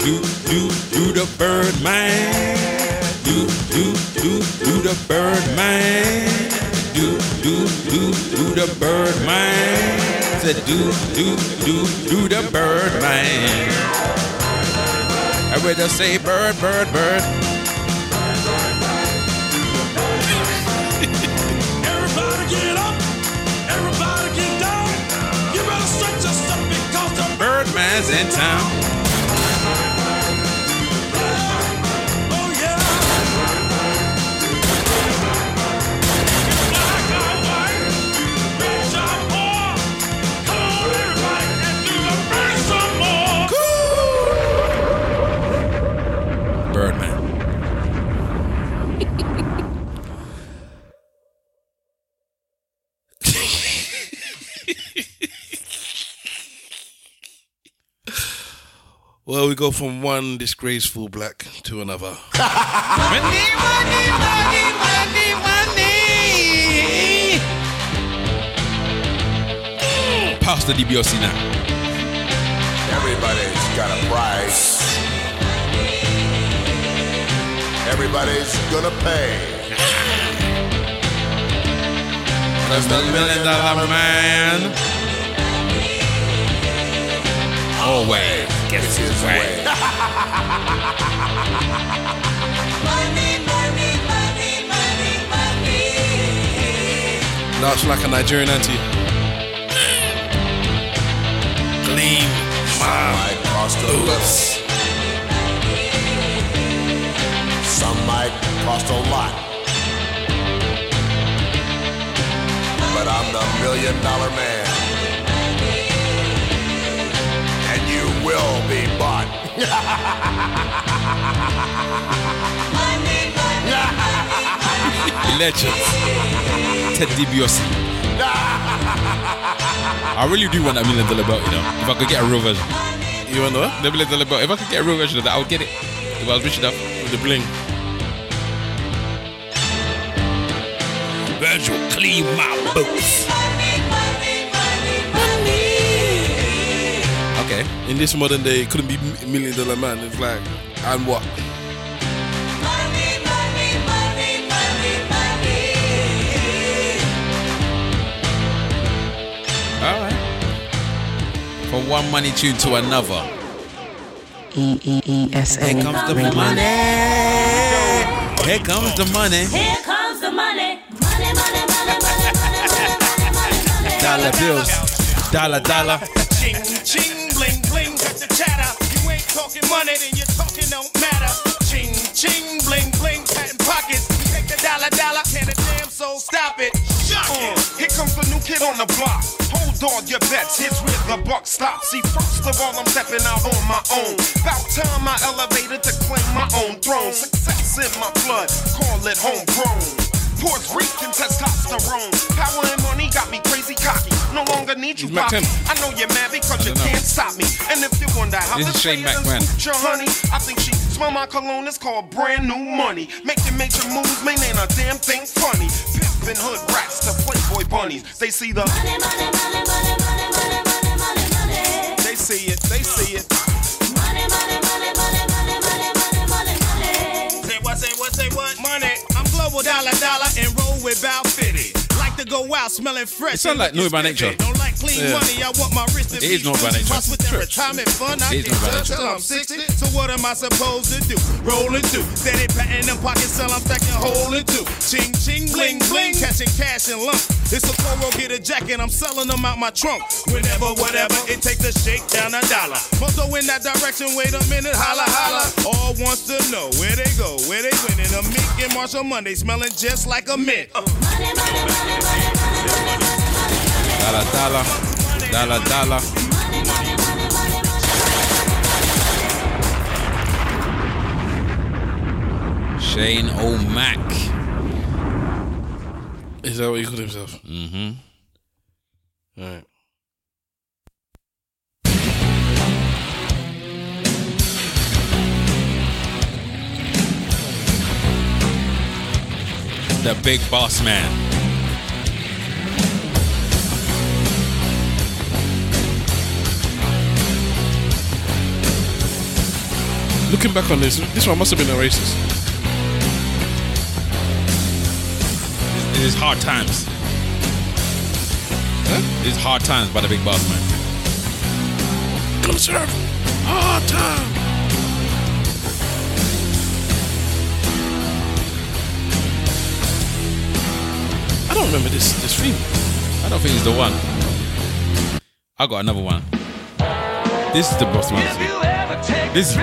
do, do, do the bird man. Do, do, do, do the bird man. do, do, do, do the bird man. Said do, do, do, do the bird man. I rather say bird, bird, bird. Everybody get up. Everybody get down. You better stretch yourself because the Birdman's in town. Well, we go from one disgraceful black to another. Money, money, money, money, money. Pastor DBOC now. Everybody's got a price. Everybody's gonna pay. That's the million dollar man. Always gets his way. money, money, like a Nigerian auntie. Gleam my boots. Some might cost a lot. But I'm the million dollar man. Will be bought. Legend. Ted DiBiase. I really do want that million dollar belt, you know. If I could get a real version. You want what? The million dollar belt. If I could get a real version of that, I would get it. If I was rich enough. With the bling. Virgil, clean my boots. Okay. In this modern day, it couldn't be a million dollar man. It's like, and what? All right. From one money tune to another. E E E S N Here comes the Radio. money. Here comes the money. Here comes the money. Money, money, money, money, money, money, money, money. Dollar bills. Dollar, dollar. Ching, ching, bling, bling, cut the chatter. You ain't talking money, then your talking don't matter. Ching, ching, bling, bling, patent pockets. You Take the dollar, dollar, can a damn soul stop it? Uh, here comes the new kid on the block. Hold on your bets, here's where the buck stops. See, first of all, I'm stepping out on my own. About time I elevated to claim my own throne. Success in my blood, call it homegrown. Puerto Rican testosterone. Power and money got me crazy cocky. No longer need you, poppy. I know you're mad because you know. can't stop me. And if you wonder how This is this Shane player Mac, done man. scooped your honey, I think she smell my cologne. It's called brand new money. Making major moves, man, ain't a damn thing funny. Pimpin' hood rats to Playboy bunnies. They see the, Money, money, money, money, money, money, money, money, money. they see it, they see it. Money, money, money, money, money, money, money, money, money. Say what, say what, say what? Money double dollar dollar and roll with about to go out smelling fresh. It sound like and Naughty by Nature. Don't like clean Yeah. money. I want my wrist to It be is Naughty by. Nature. Plus with that retirement fund, I It is can Naughty by Nature. till I'm 60. So what am I supposed to do? Rolling through. Steady patting them pockets till I'm stacking holding two. Ching, ching, bling, bling. Catching cash in lump. It's a Coro, get a jacket. I'm selling them out my trunk. Whenever, whatever, it takes to shake down a dollar. Must go in that direction. Wait a minute. Holla, holla. All wants to know where they go, where they winning. A Meek and Marshall Monday smelling just like a mint. Uh. Money, money, money, money, Dollar, dollar. Dollar, dollar. Shane O'Mac. Is that what he called himself? Mm-hmm. All right. The big boss man. Looking back on this, this one must have been a racist. This This Hard Times. This is Hard Times by the Big Boss Man. Gonna serve hard time. I don't remember this this theme. I don't think it's the one. I got another one. This is the Boss Man. This is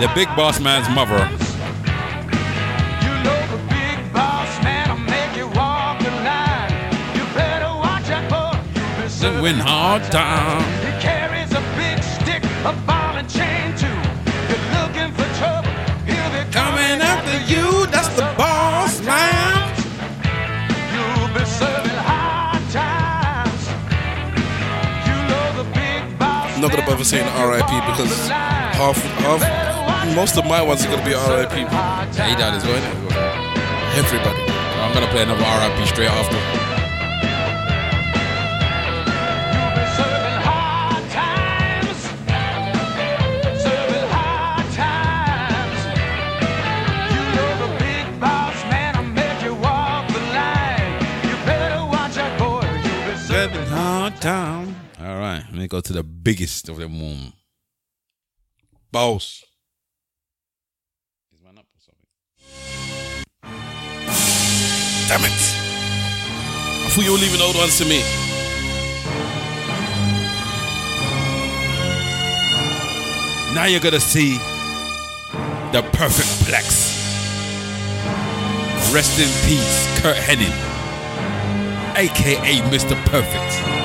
the big Boss man's mother. You know the big boss Man. This is Hard Times. The Big Boss Man's mother. Win hard time. He carries a big stick, boss. I'm gonna bother saying RIP because half half most of my ones are gonna be RIP. Yeah, he died as well, innit? Everybody. I'm gonna play another RIP straight after. Serving hard times. Serving hard times. You know the big boss man, I make you walk the line. You better watch out, boy. Serving hard time. All right, let me go to the biggest of them all. Boss. Damn it. I thought you were leaving old ones to me. Now you're gonna see the perfect plex. Rest in peace, Curt Hennig, aka Mr. Perfect.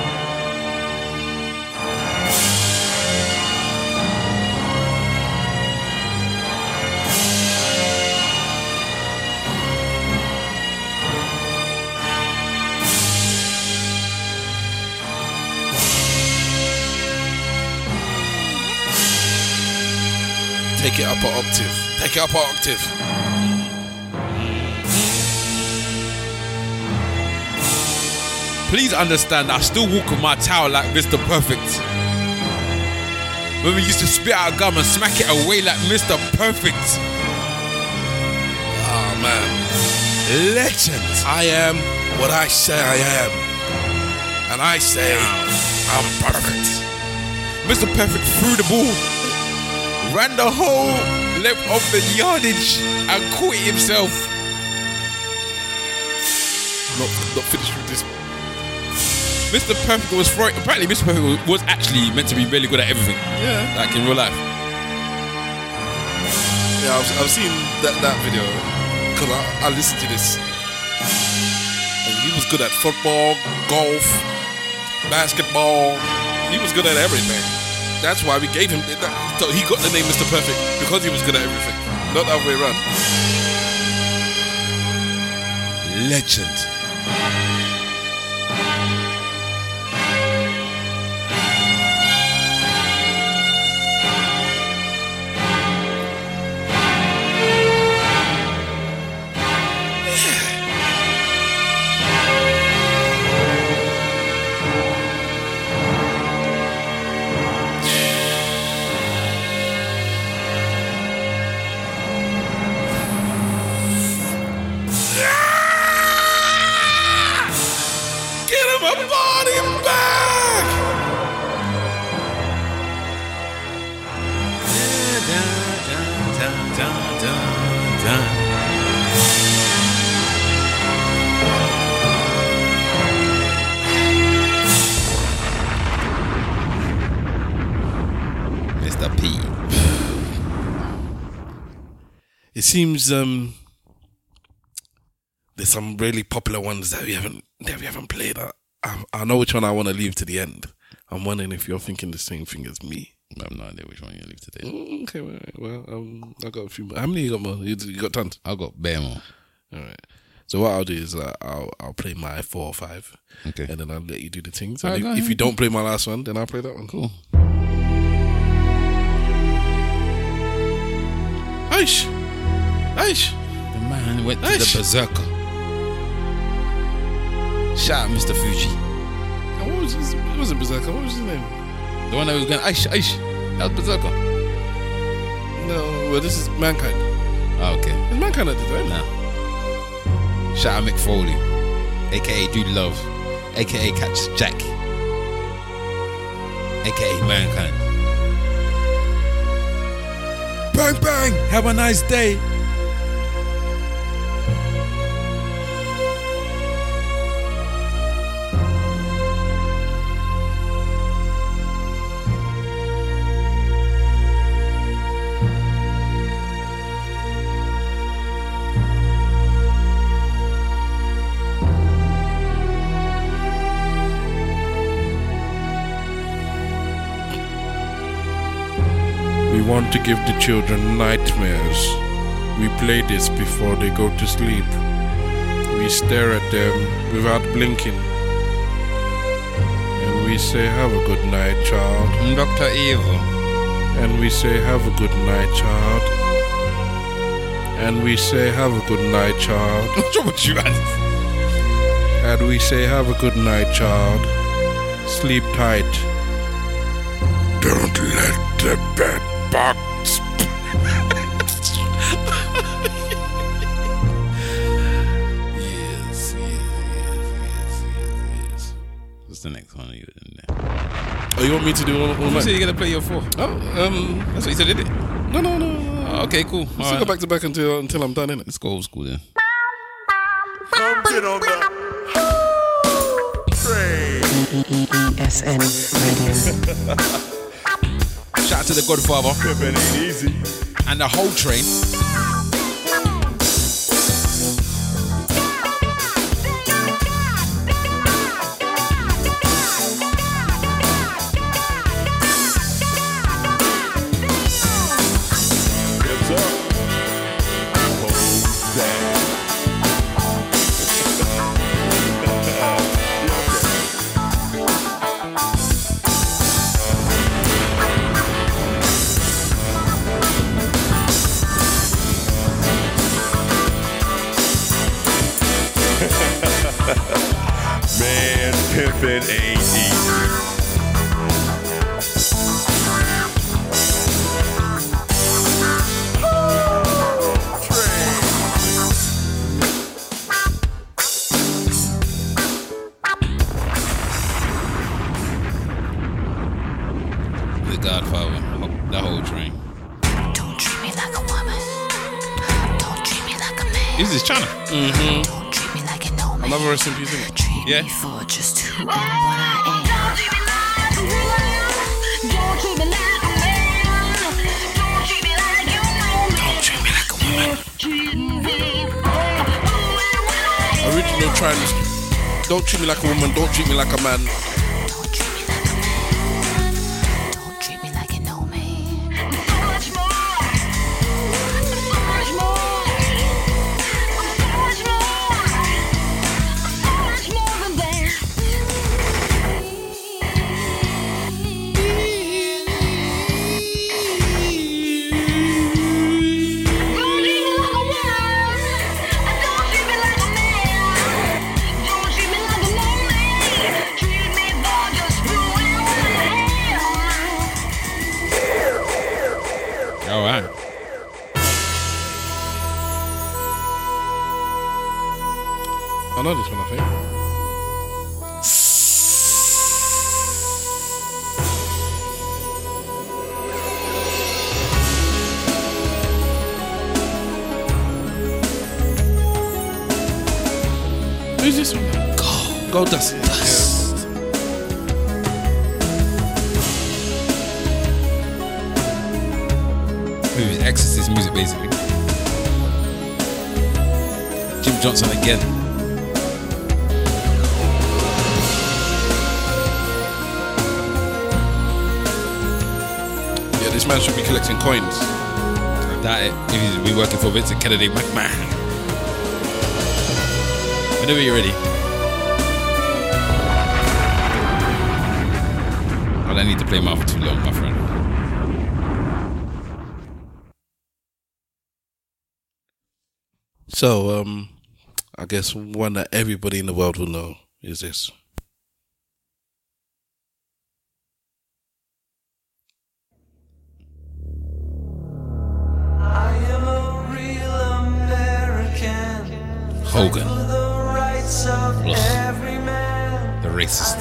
Take it up an octave. Take it up an octave. Please understand, I still walk with my towel like Mr. Perfect. When we used to spit out gum and smack it away like Mr. Perfect. Oh man. Legend. I am what I say I am. And I say I'm perfect. Mr. Perfect threw the ball, ran the whole length of the yardage, and caught it himself. Not, not finished with this. Mr. Perfect was throwing. Apparently, Mr. Perfect was- actually meant to be really good at everything. Yeah. Like in real life. Yeah, I've, I've seen that, that video because I, I listened to this. And he was good at football, golf, basketball. He was good at everything. That's why we gave him. That, so he got the name Mr. Perfect because he was good at everything, not the other way around. Legend. Seems um there's some really popular ones that we haven't that we haven't played. I, I, I know which one I want to leave to the end. I'm wondering if you're thinking the same thing as me. I have no idea which one you leave today. Mm, Okay, well, well um, I got a few. More. How many you got more? You, you got tons. I got bare more. All right. So what I'll do is uh, I'll I'll play my four or five, Okay. and then I'll let you do the things. Right, if, if you don't play my last one, then I'll play that one. Cool. Aish, Aish. The man went to Aish. the berserker. Shout out Mr. Fuji. And What was his? It wasn't Berserker. What was his name? The one that was going, Aish, Aish. That was Berserker. No, well, this is Mankind. Oh, okay. It's Mankind that did that. Nah. Shout out Mick Foley, aka Dude Love, aka Cactus Jack, aka Mankind. Bang bang! Have a nice day. We want to give the children nightmares. We play this before they go to sleep. We stare at them without blinking. And we say, Have a good night, child. Dr. Evil. And we say, Have a good night, child. And we say, Have a good night, child. What's wrong with you, man? And we say, Have a good night, child. Sleep tight. Don't let the bed bugs. Yes, yes, yes, yes, yes, yes. What's the next one you in there? Oh, you want me to do all, all You night? said you're gonna play your four. Oh, um, That's what you said, did it? no, no, no. no. Oh, okay, cool. Let's All go back to back until until I'm done, innit? Let's go old school then. Get on that. ESN Radio. Shout out to the Godfather ain't easy. and the whole train. Innit? Yeah. me for just who I am. Don't treat me like a woman. Don't treat me like a man. Don't treat me like you know me. Don't treat me like a woman. Treat me for who and what I am. Original trans. Don't treat me like a woman. Don't treat me like a man. Exorcist music, basically. Jim Johnston again. Yeah, this man should be collecting coins. I doubt it. If he's been working for Vincent Kennedy McMahon. Whenever you're ready. I don't need to play for too long, my friend. So, um, I guess one that everybody in the world will know is this. Hogan. The, the racist.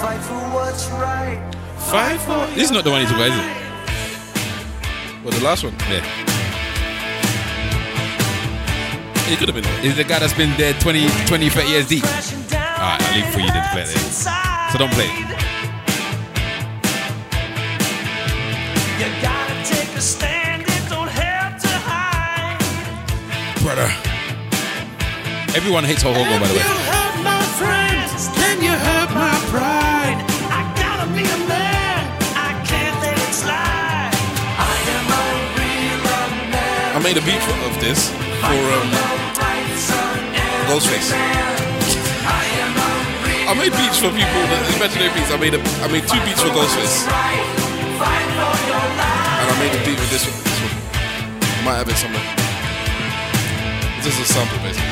Fight for what's right. Fight for. This is not the one he's it? What the last one? Yeah. It could have been. Is the guy that's been there 20, 20 30 years deep? Alright, I'll leave it for you to play it. So don't play it. You gotta take a stand. It don't have to hide. Brother. Everyone hates Hulk Hogan, by the way. Made a beat of this for um, Ghostface. I made beats for people, that, imaginary beats. I made a, I made two beats for Ghostface, and I made a beat with this one. This one. Might have it somewhere. This is a sample, basically.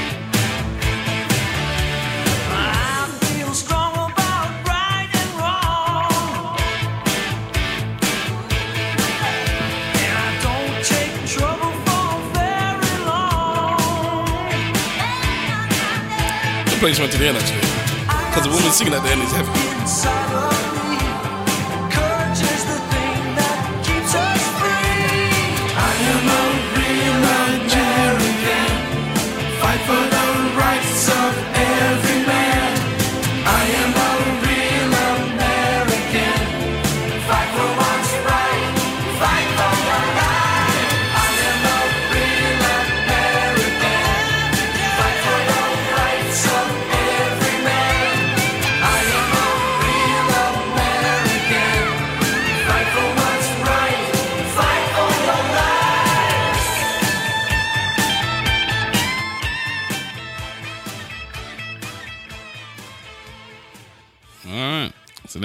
The place went to the end actually, because the woman singing at the end is heavy.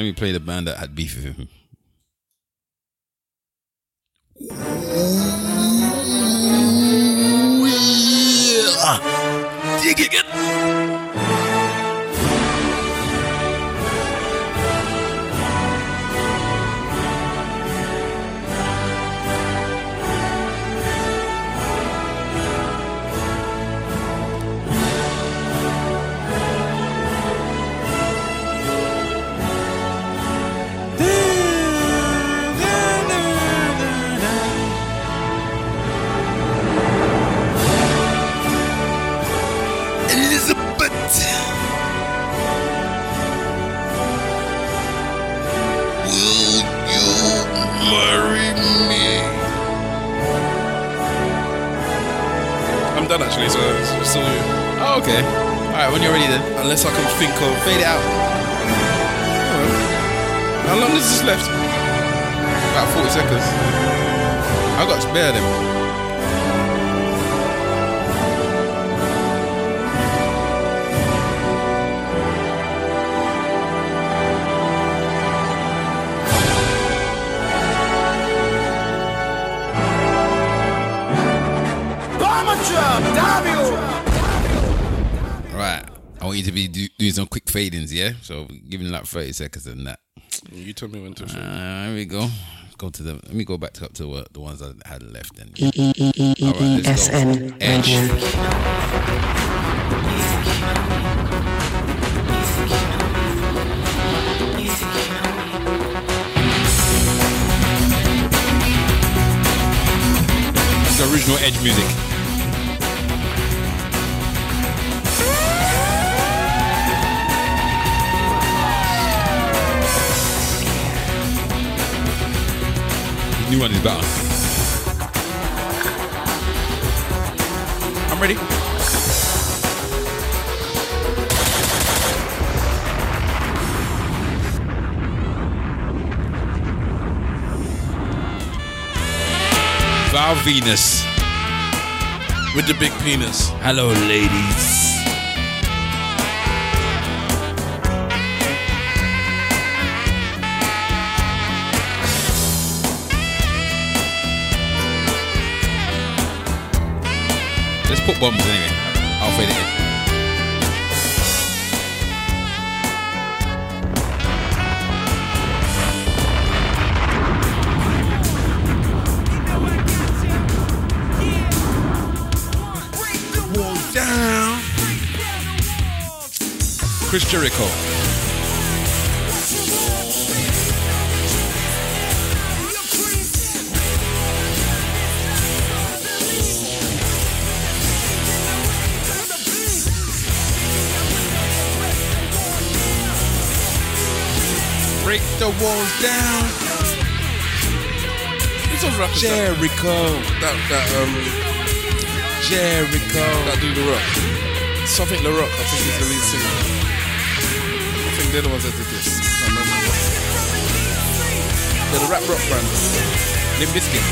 Let me play the band that had beef with him. Dig it. Done actually, so it's still you. Oh, okay. Alright, when you're ready then. Unless I can think of Fade it out. How long is this left? About 40 seconds. I got spare them. Bomber Davio. Right. I want you to be do, doing some quick fadings, yeah? So giving like 30 seconds and that. You tell me when to. Uh, here we go. Go to the. Let me go back to up to uh, the ones I had left. Then. E E E E E All right, E let's S go. N Edge. Radio. It's the original Edge music. The new one is better. I'm ready. Val Venis. With the big penis. Hello, ladies. Let's put bombs anyway. I'll fade it in. down. Chris Jericho. The walls down. Those rappers? that- Jericho. That that um Jericho. that do the rock. Something the rock. I think he's the lead singer. I think they're the ones that did this. I remember. They're the rap rock band. Limp Bizkit.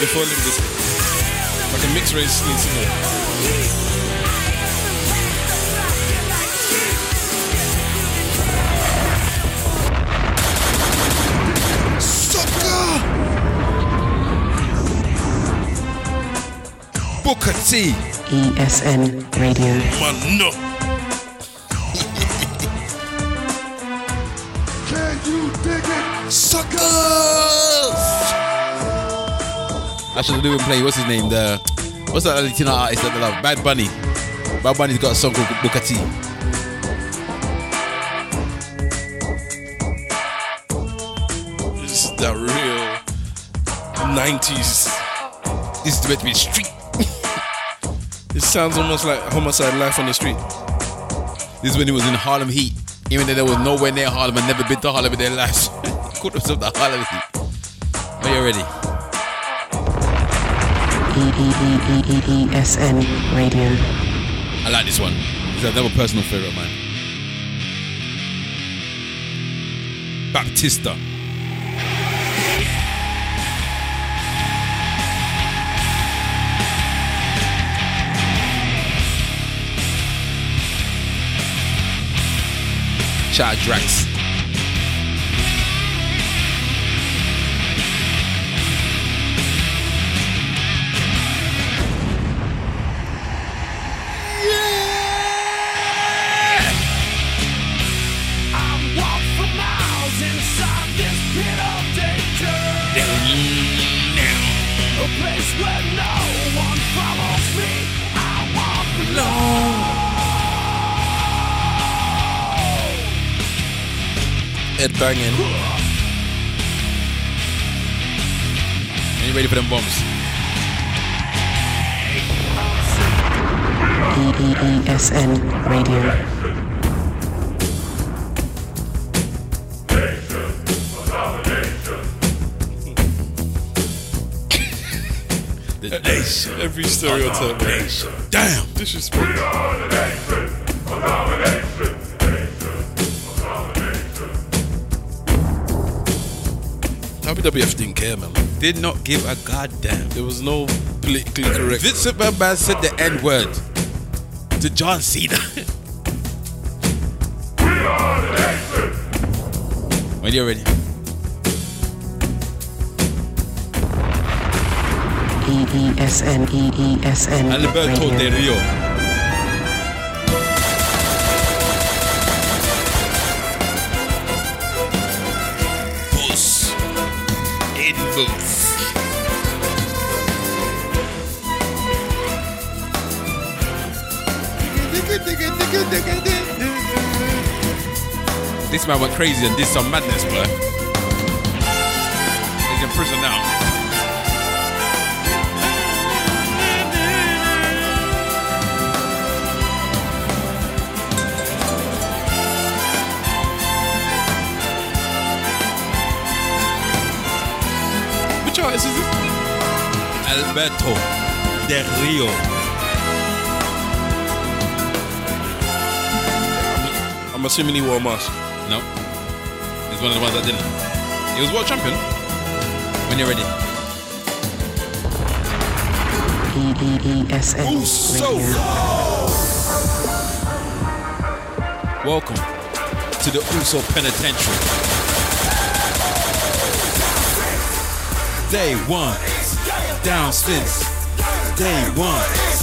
Before Limp Bizkit. Like a mixed race lead singer. Booker T. ESN Radio. Man, no. Can you dig it? Suckers! I should do and play. What's his name? The what's that Latino artist that I love? Bad Bunny. Bad Bunny's got a song called Booker T. This is that real 90s. This is meant to be street. It sounds almost like homicide life on the street. This is when he was in Harlem Heat. Even though there was nowhere near Harlem and never been to Harlem in their lives. Called himself the Harlem Heat. Are you ready? ESN Radio. I like this one. It's another personal favorite of mine. Batista. Shout out banging. Are you ready for them bombs? ESN Radio. The nation. Every stereotype. Damn. Disrespect. WWF didn't care, man. Did not give a goddamn. There was no politically correct. Vincent McMahon said the N word to John Cena. when you're ready. ESN ESN Alberto Radio. Del Rio. Man went crazy and did some madness, bro. He's in prison now. Which artist is this? Alberto Del Rio. I'm assuming he wore a mask. No. He's one of the ones that didn't. He was world champion. When you're ready. ESN Radio. Welcome to the Uso Penitentiary. Day one. Down since. Day one.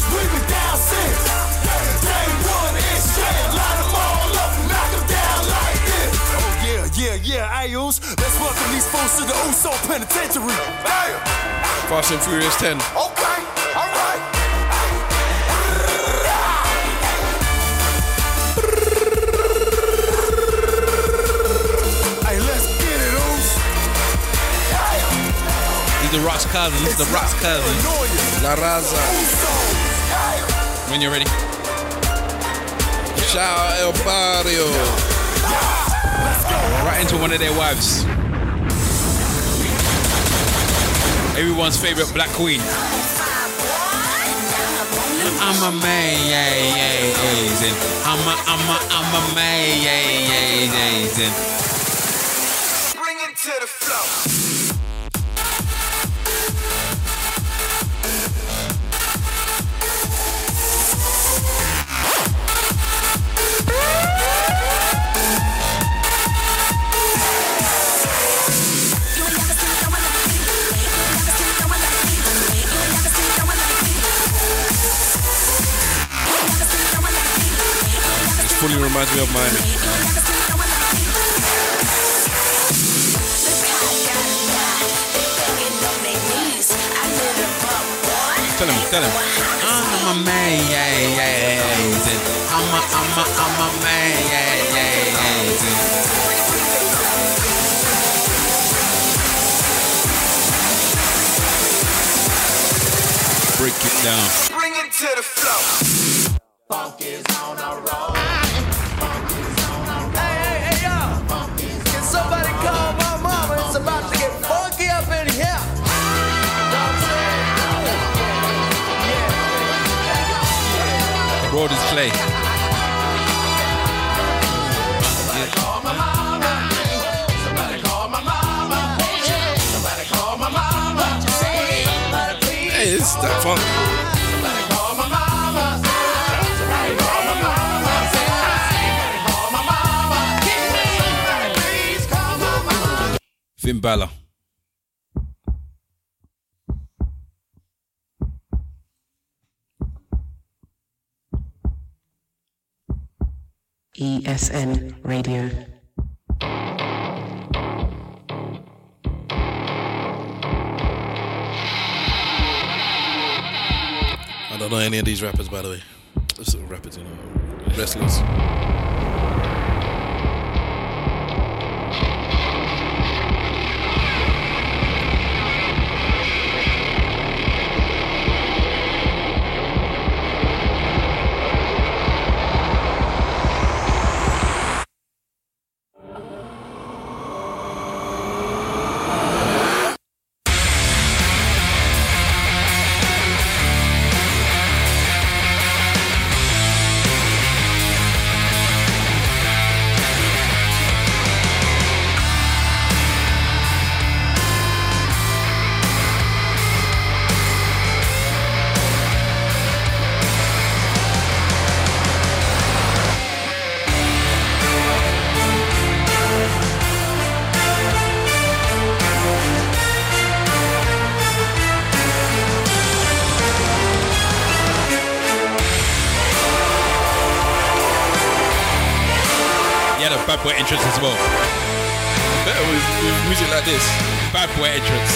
aisles. Let's welcome these folks to the Uso Penitentiary. Damn. Fast and Furious 10. Okay, alright. Hey, let's get it, These the rocks cousins. These the rocks cousins. La Raza. When you're ready. Ciao, El Barrio. Right into one of their wives. Everyone's favorite black queen. I'm a amazing. I'm a, I'm a, I'm amazing. Bring it to the flow. This fully reminds me of Miami. Tell him, tell him. I'm amazing. I'm a, I'm a, I'm amazing. Break it down. Bring it to the flow. Finn Balor. ESN Radio. I don't know any of these rappers, by the way. This is rappers, you know, wrestlers. As well. Better with, with music like this. Bad boy entrance.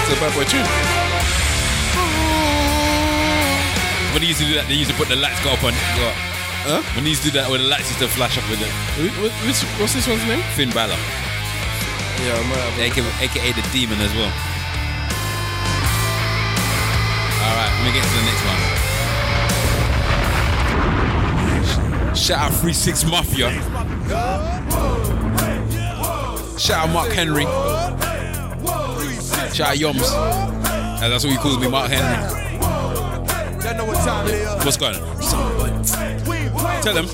It's a bad boy tune. When they used to do that, they used to put the lights go up on. Go up. Huh? When they used to do that, when the lights used to flash up with it. Wh- wh- Which, what's this one's name? Finn Balor. Yeah, I might have. AKA, AKA the demon as well. Alright, let me get to the next one. Shout out 36 Mafia. Shout out Mark Henry. Shout out Yoms. That's what he calls me, Mark Henry. What's going on? Tell them.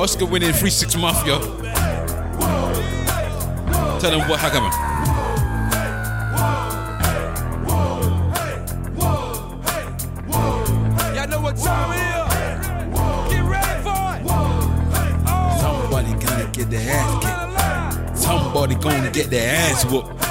Oscar winning 36 Mafia. Tell them what happened. Ass whooped.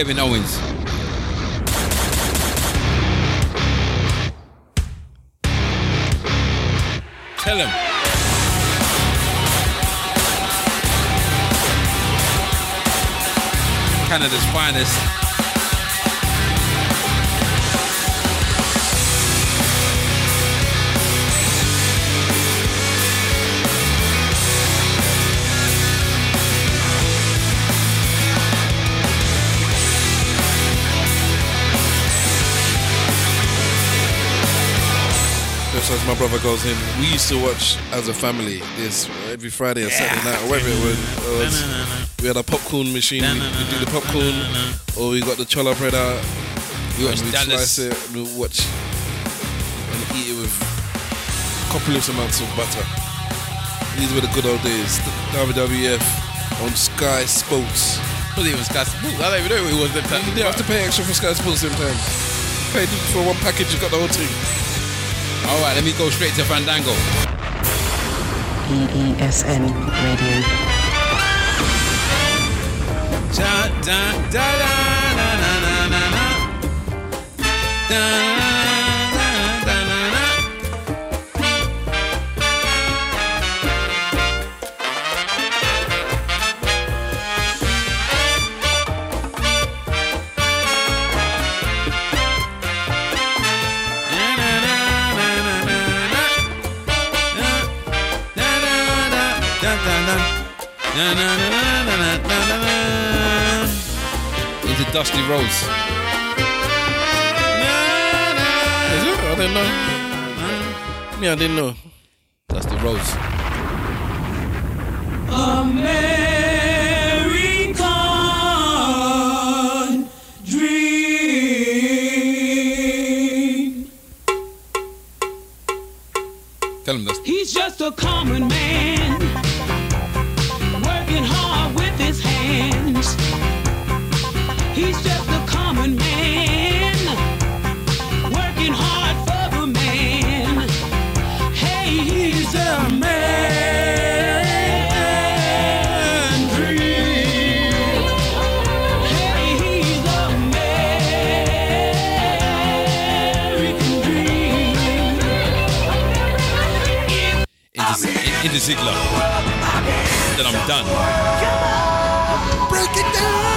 Kevin Owens. Tell him. Canada's finest. As my brother goes in, we used to watch as a family this every Friday or Saturday night, or whatever it was. it was. We had a popcorn machine. We, we do the popcorn, or we got the cholla bread out. We watched and we'd Dallas. slice it and we'd watch and eat it with copious amounts of butter. These were the good old days. The WWF on Sky Sports. Was it even Sky Sports? I don't even know it was. You didn't have to pay extra for Sky Sports sometimes. Paid for one package, you got the whole thing. All right, let me go straight to Fandango. EESN Radio. Da, da, da, da, da, Dusty Rhodes. Is it? I didn't know. Me, I didn't know. Dusty Rhodes. American dream. Tell him this. He's just a common Ziggler. Then I'm done. Break it down.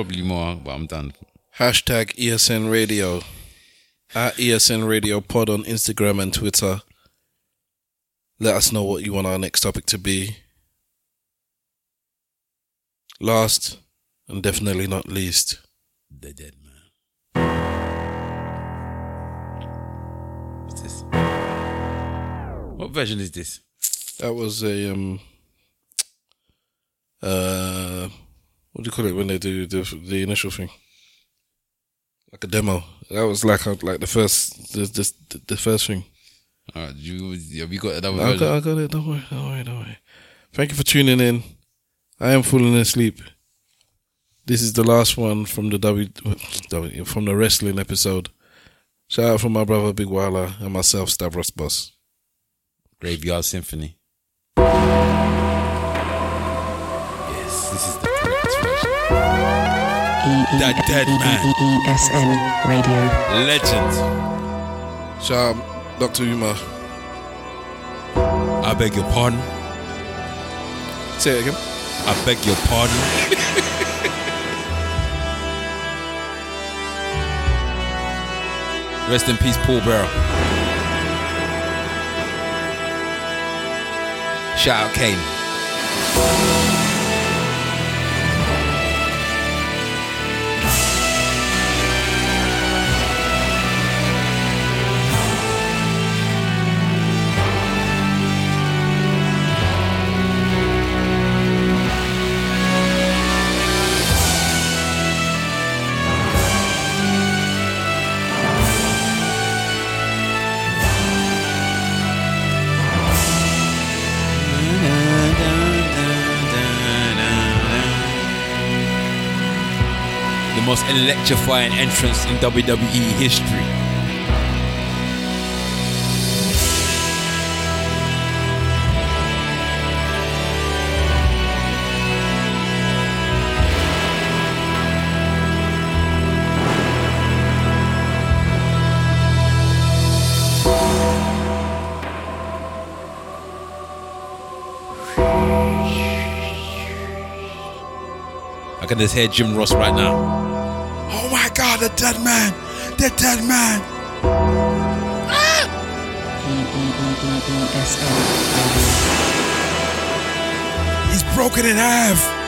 Probably more, but I'm done. Hashtag ESN Radio. At ESN Radio Pod on Instagram and Twitter. Let us know what you want our next topic to be. Last and definitely not least. The Dead Man. What's this? What version is this? That was a um uh, what do you call it when they do the the initial thing? Like a demo. That was like a, like the first the the, the first thing. Alright, you have you got another I got, I got it. Don't worry, don't worry, don't worry. Thank you for tuning in. I am falling asleep. This is the last one from the W, W from the wrestling episode. Shout out from my brother Big Wahala and myself, Stavros Boss. Graveyard Symphony. That dead man. ESN Radio. Legend. Shout out Dr. Umar. I beg your pardon. Say it again. I beg your pardon. Rest in peace, Paul Bearer. Shout out Kane. Electrifying entrance in WWE history. I can just hear Jim Ross right now. The dead man! The dead man! ESN He's broken in half!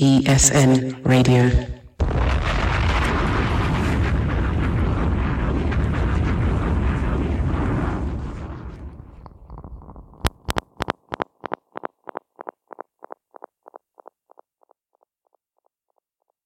EEESN Radio.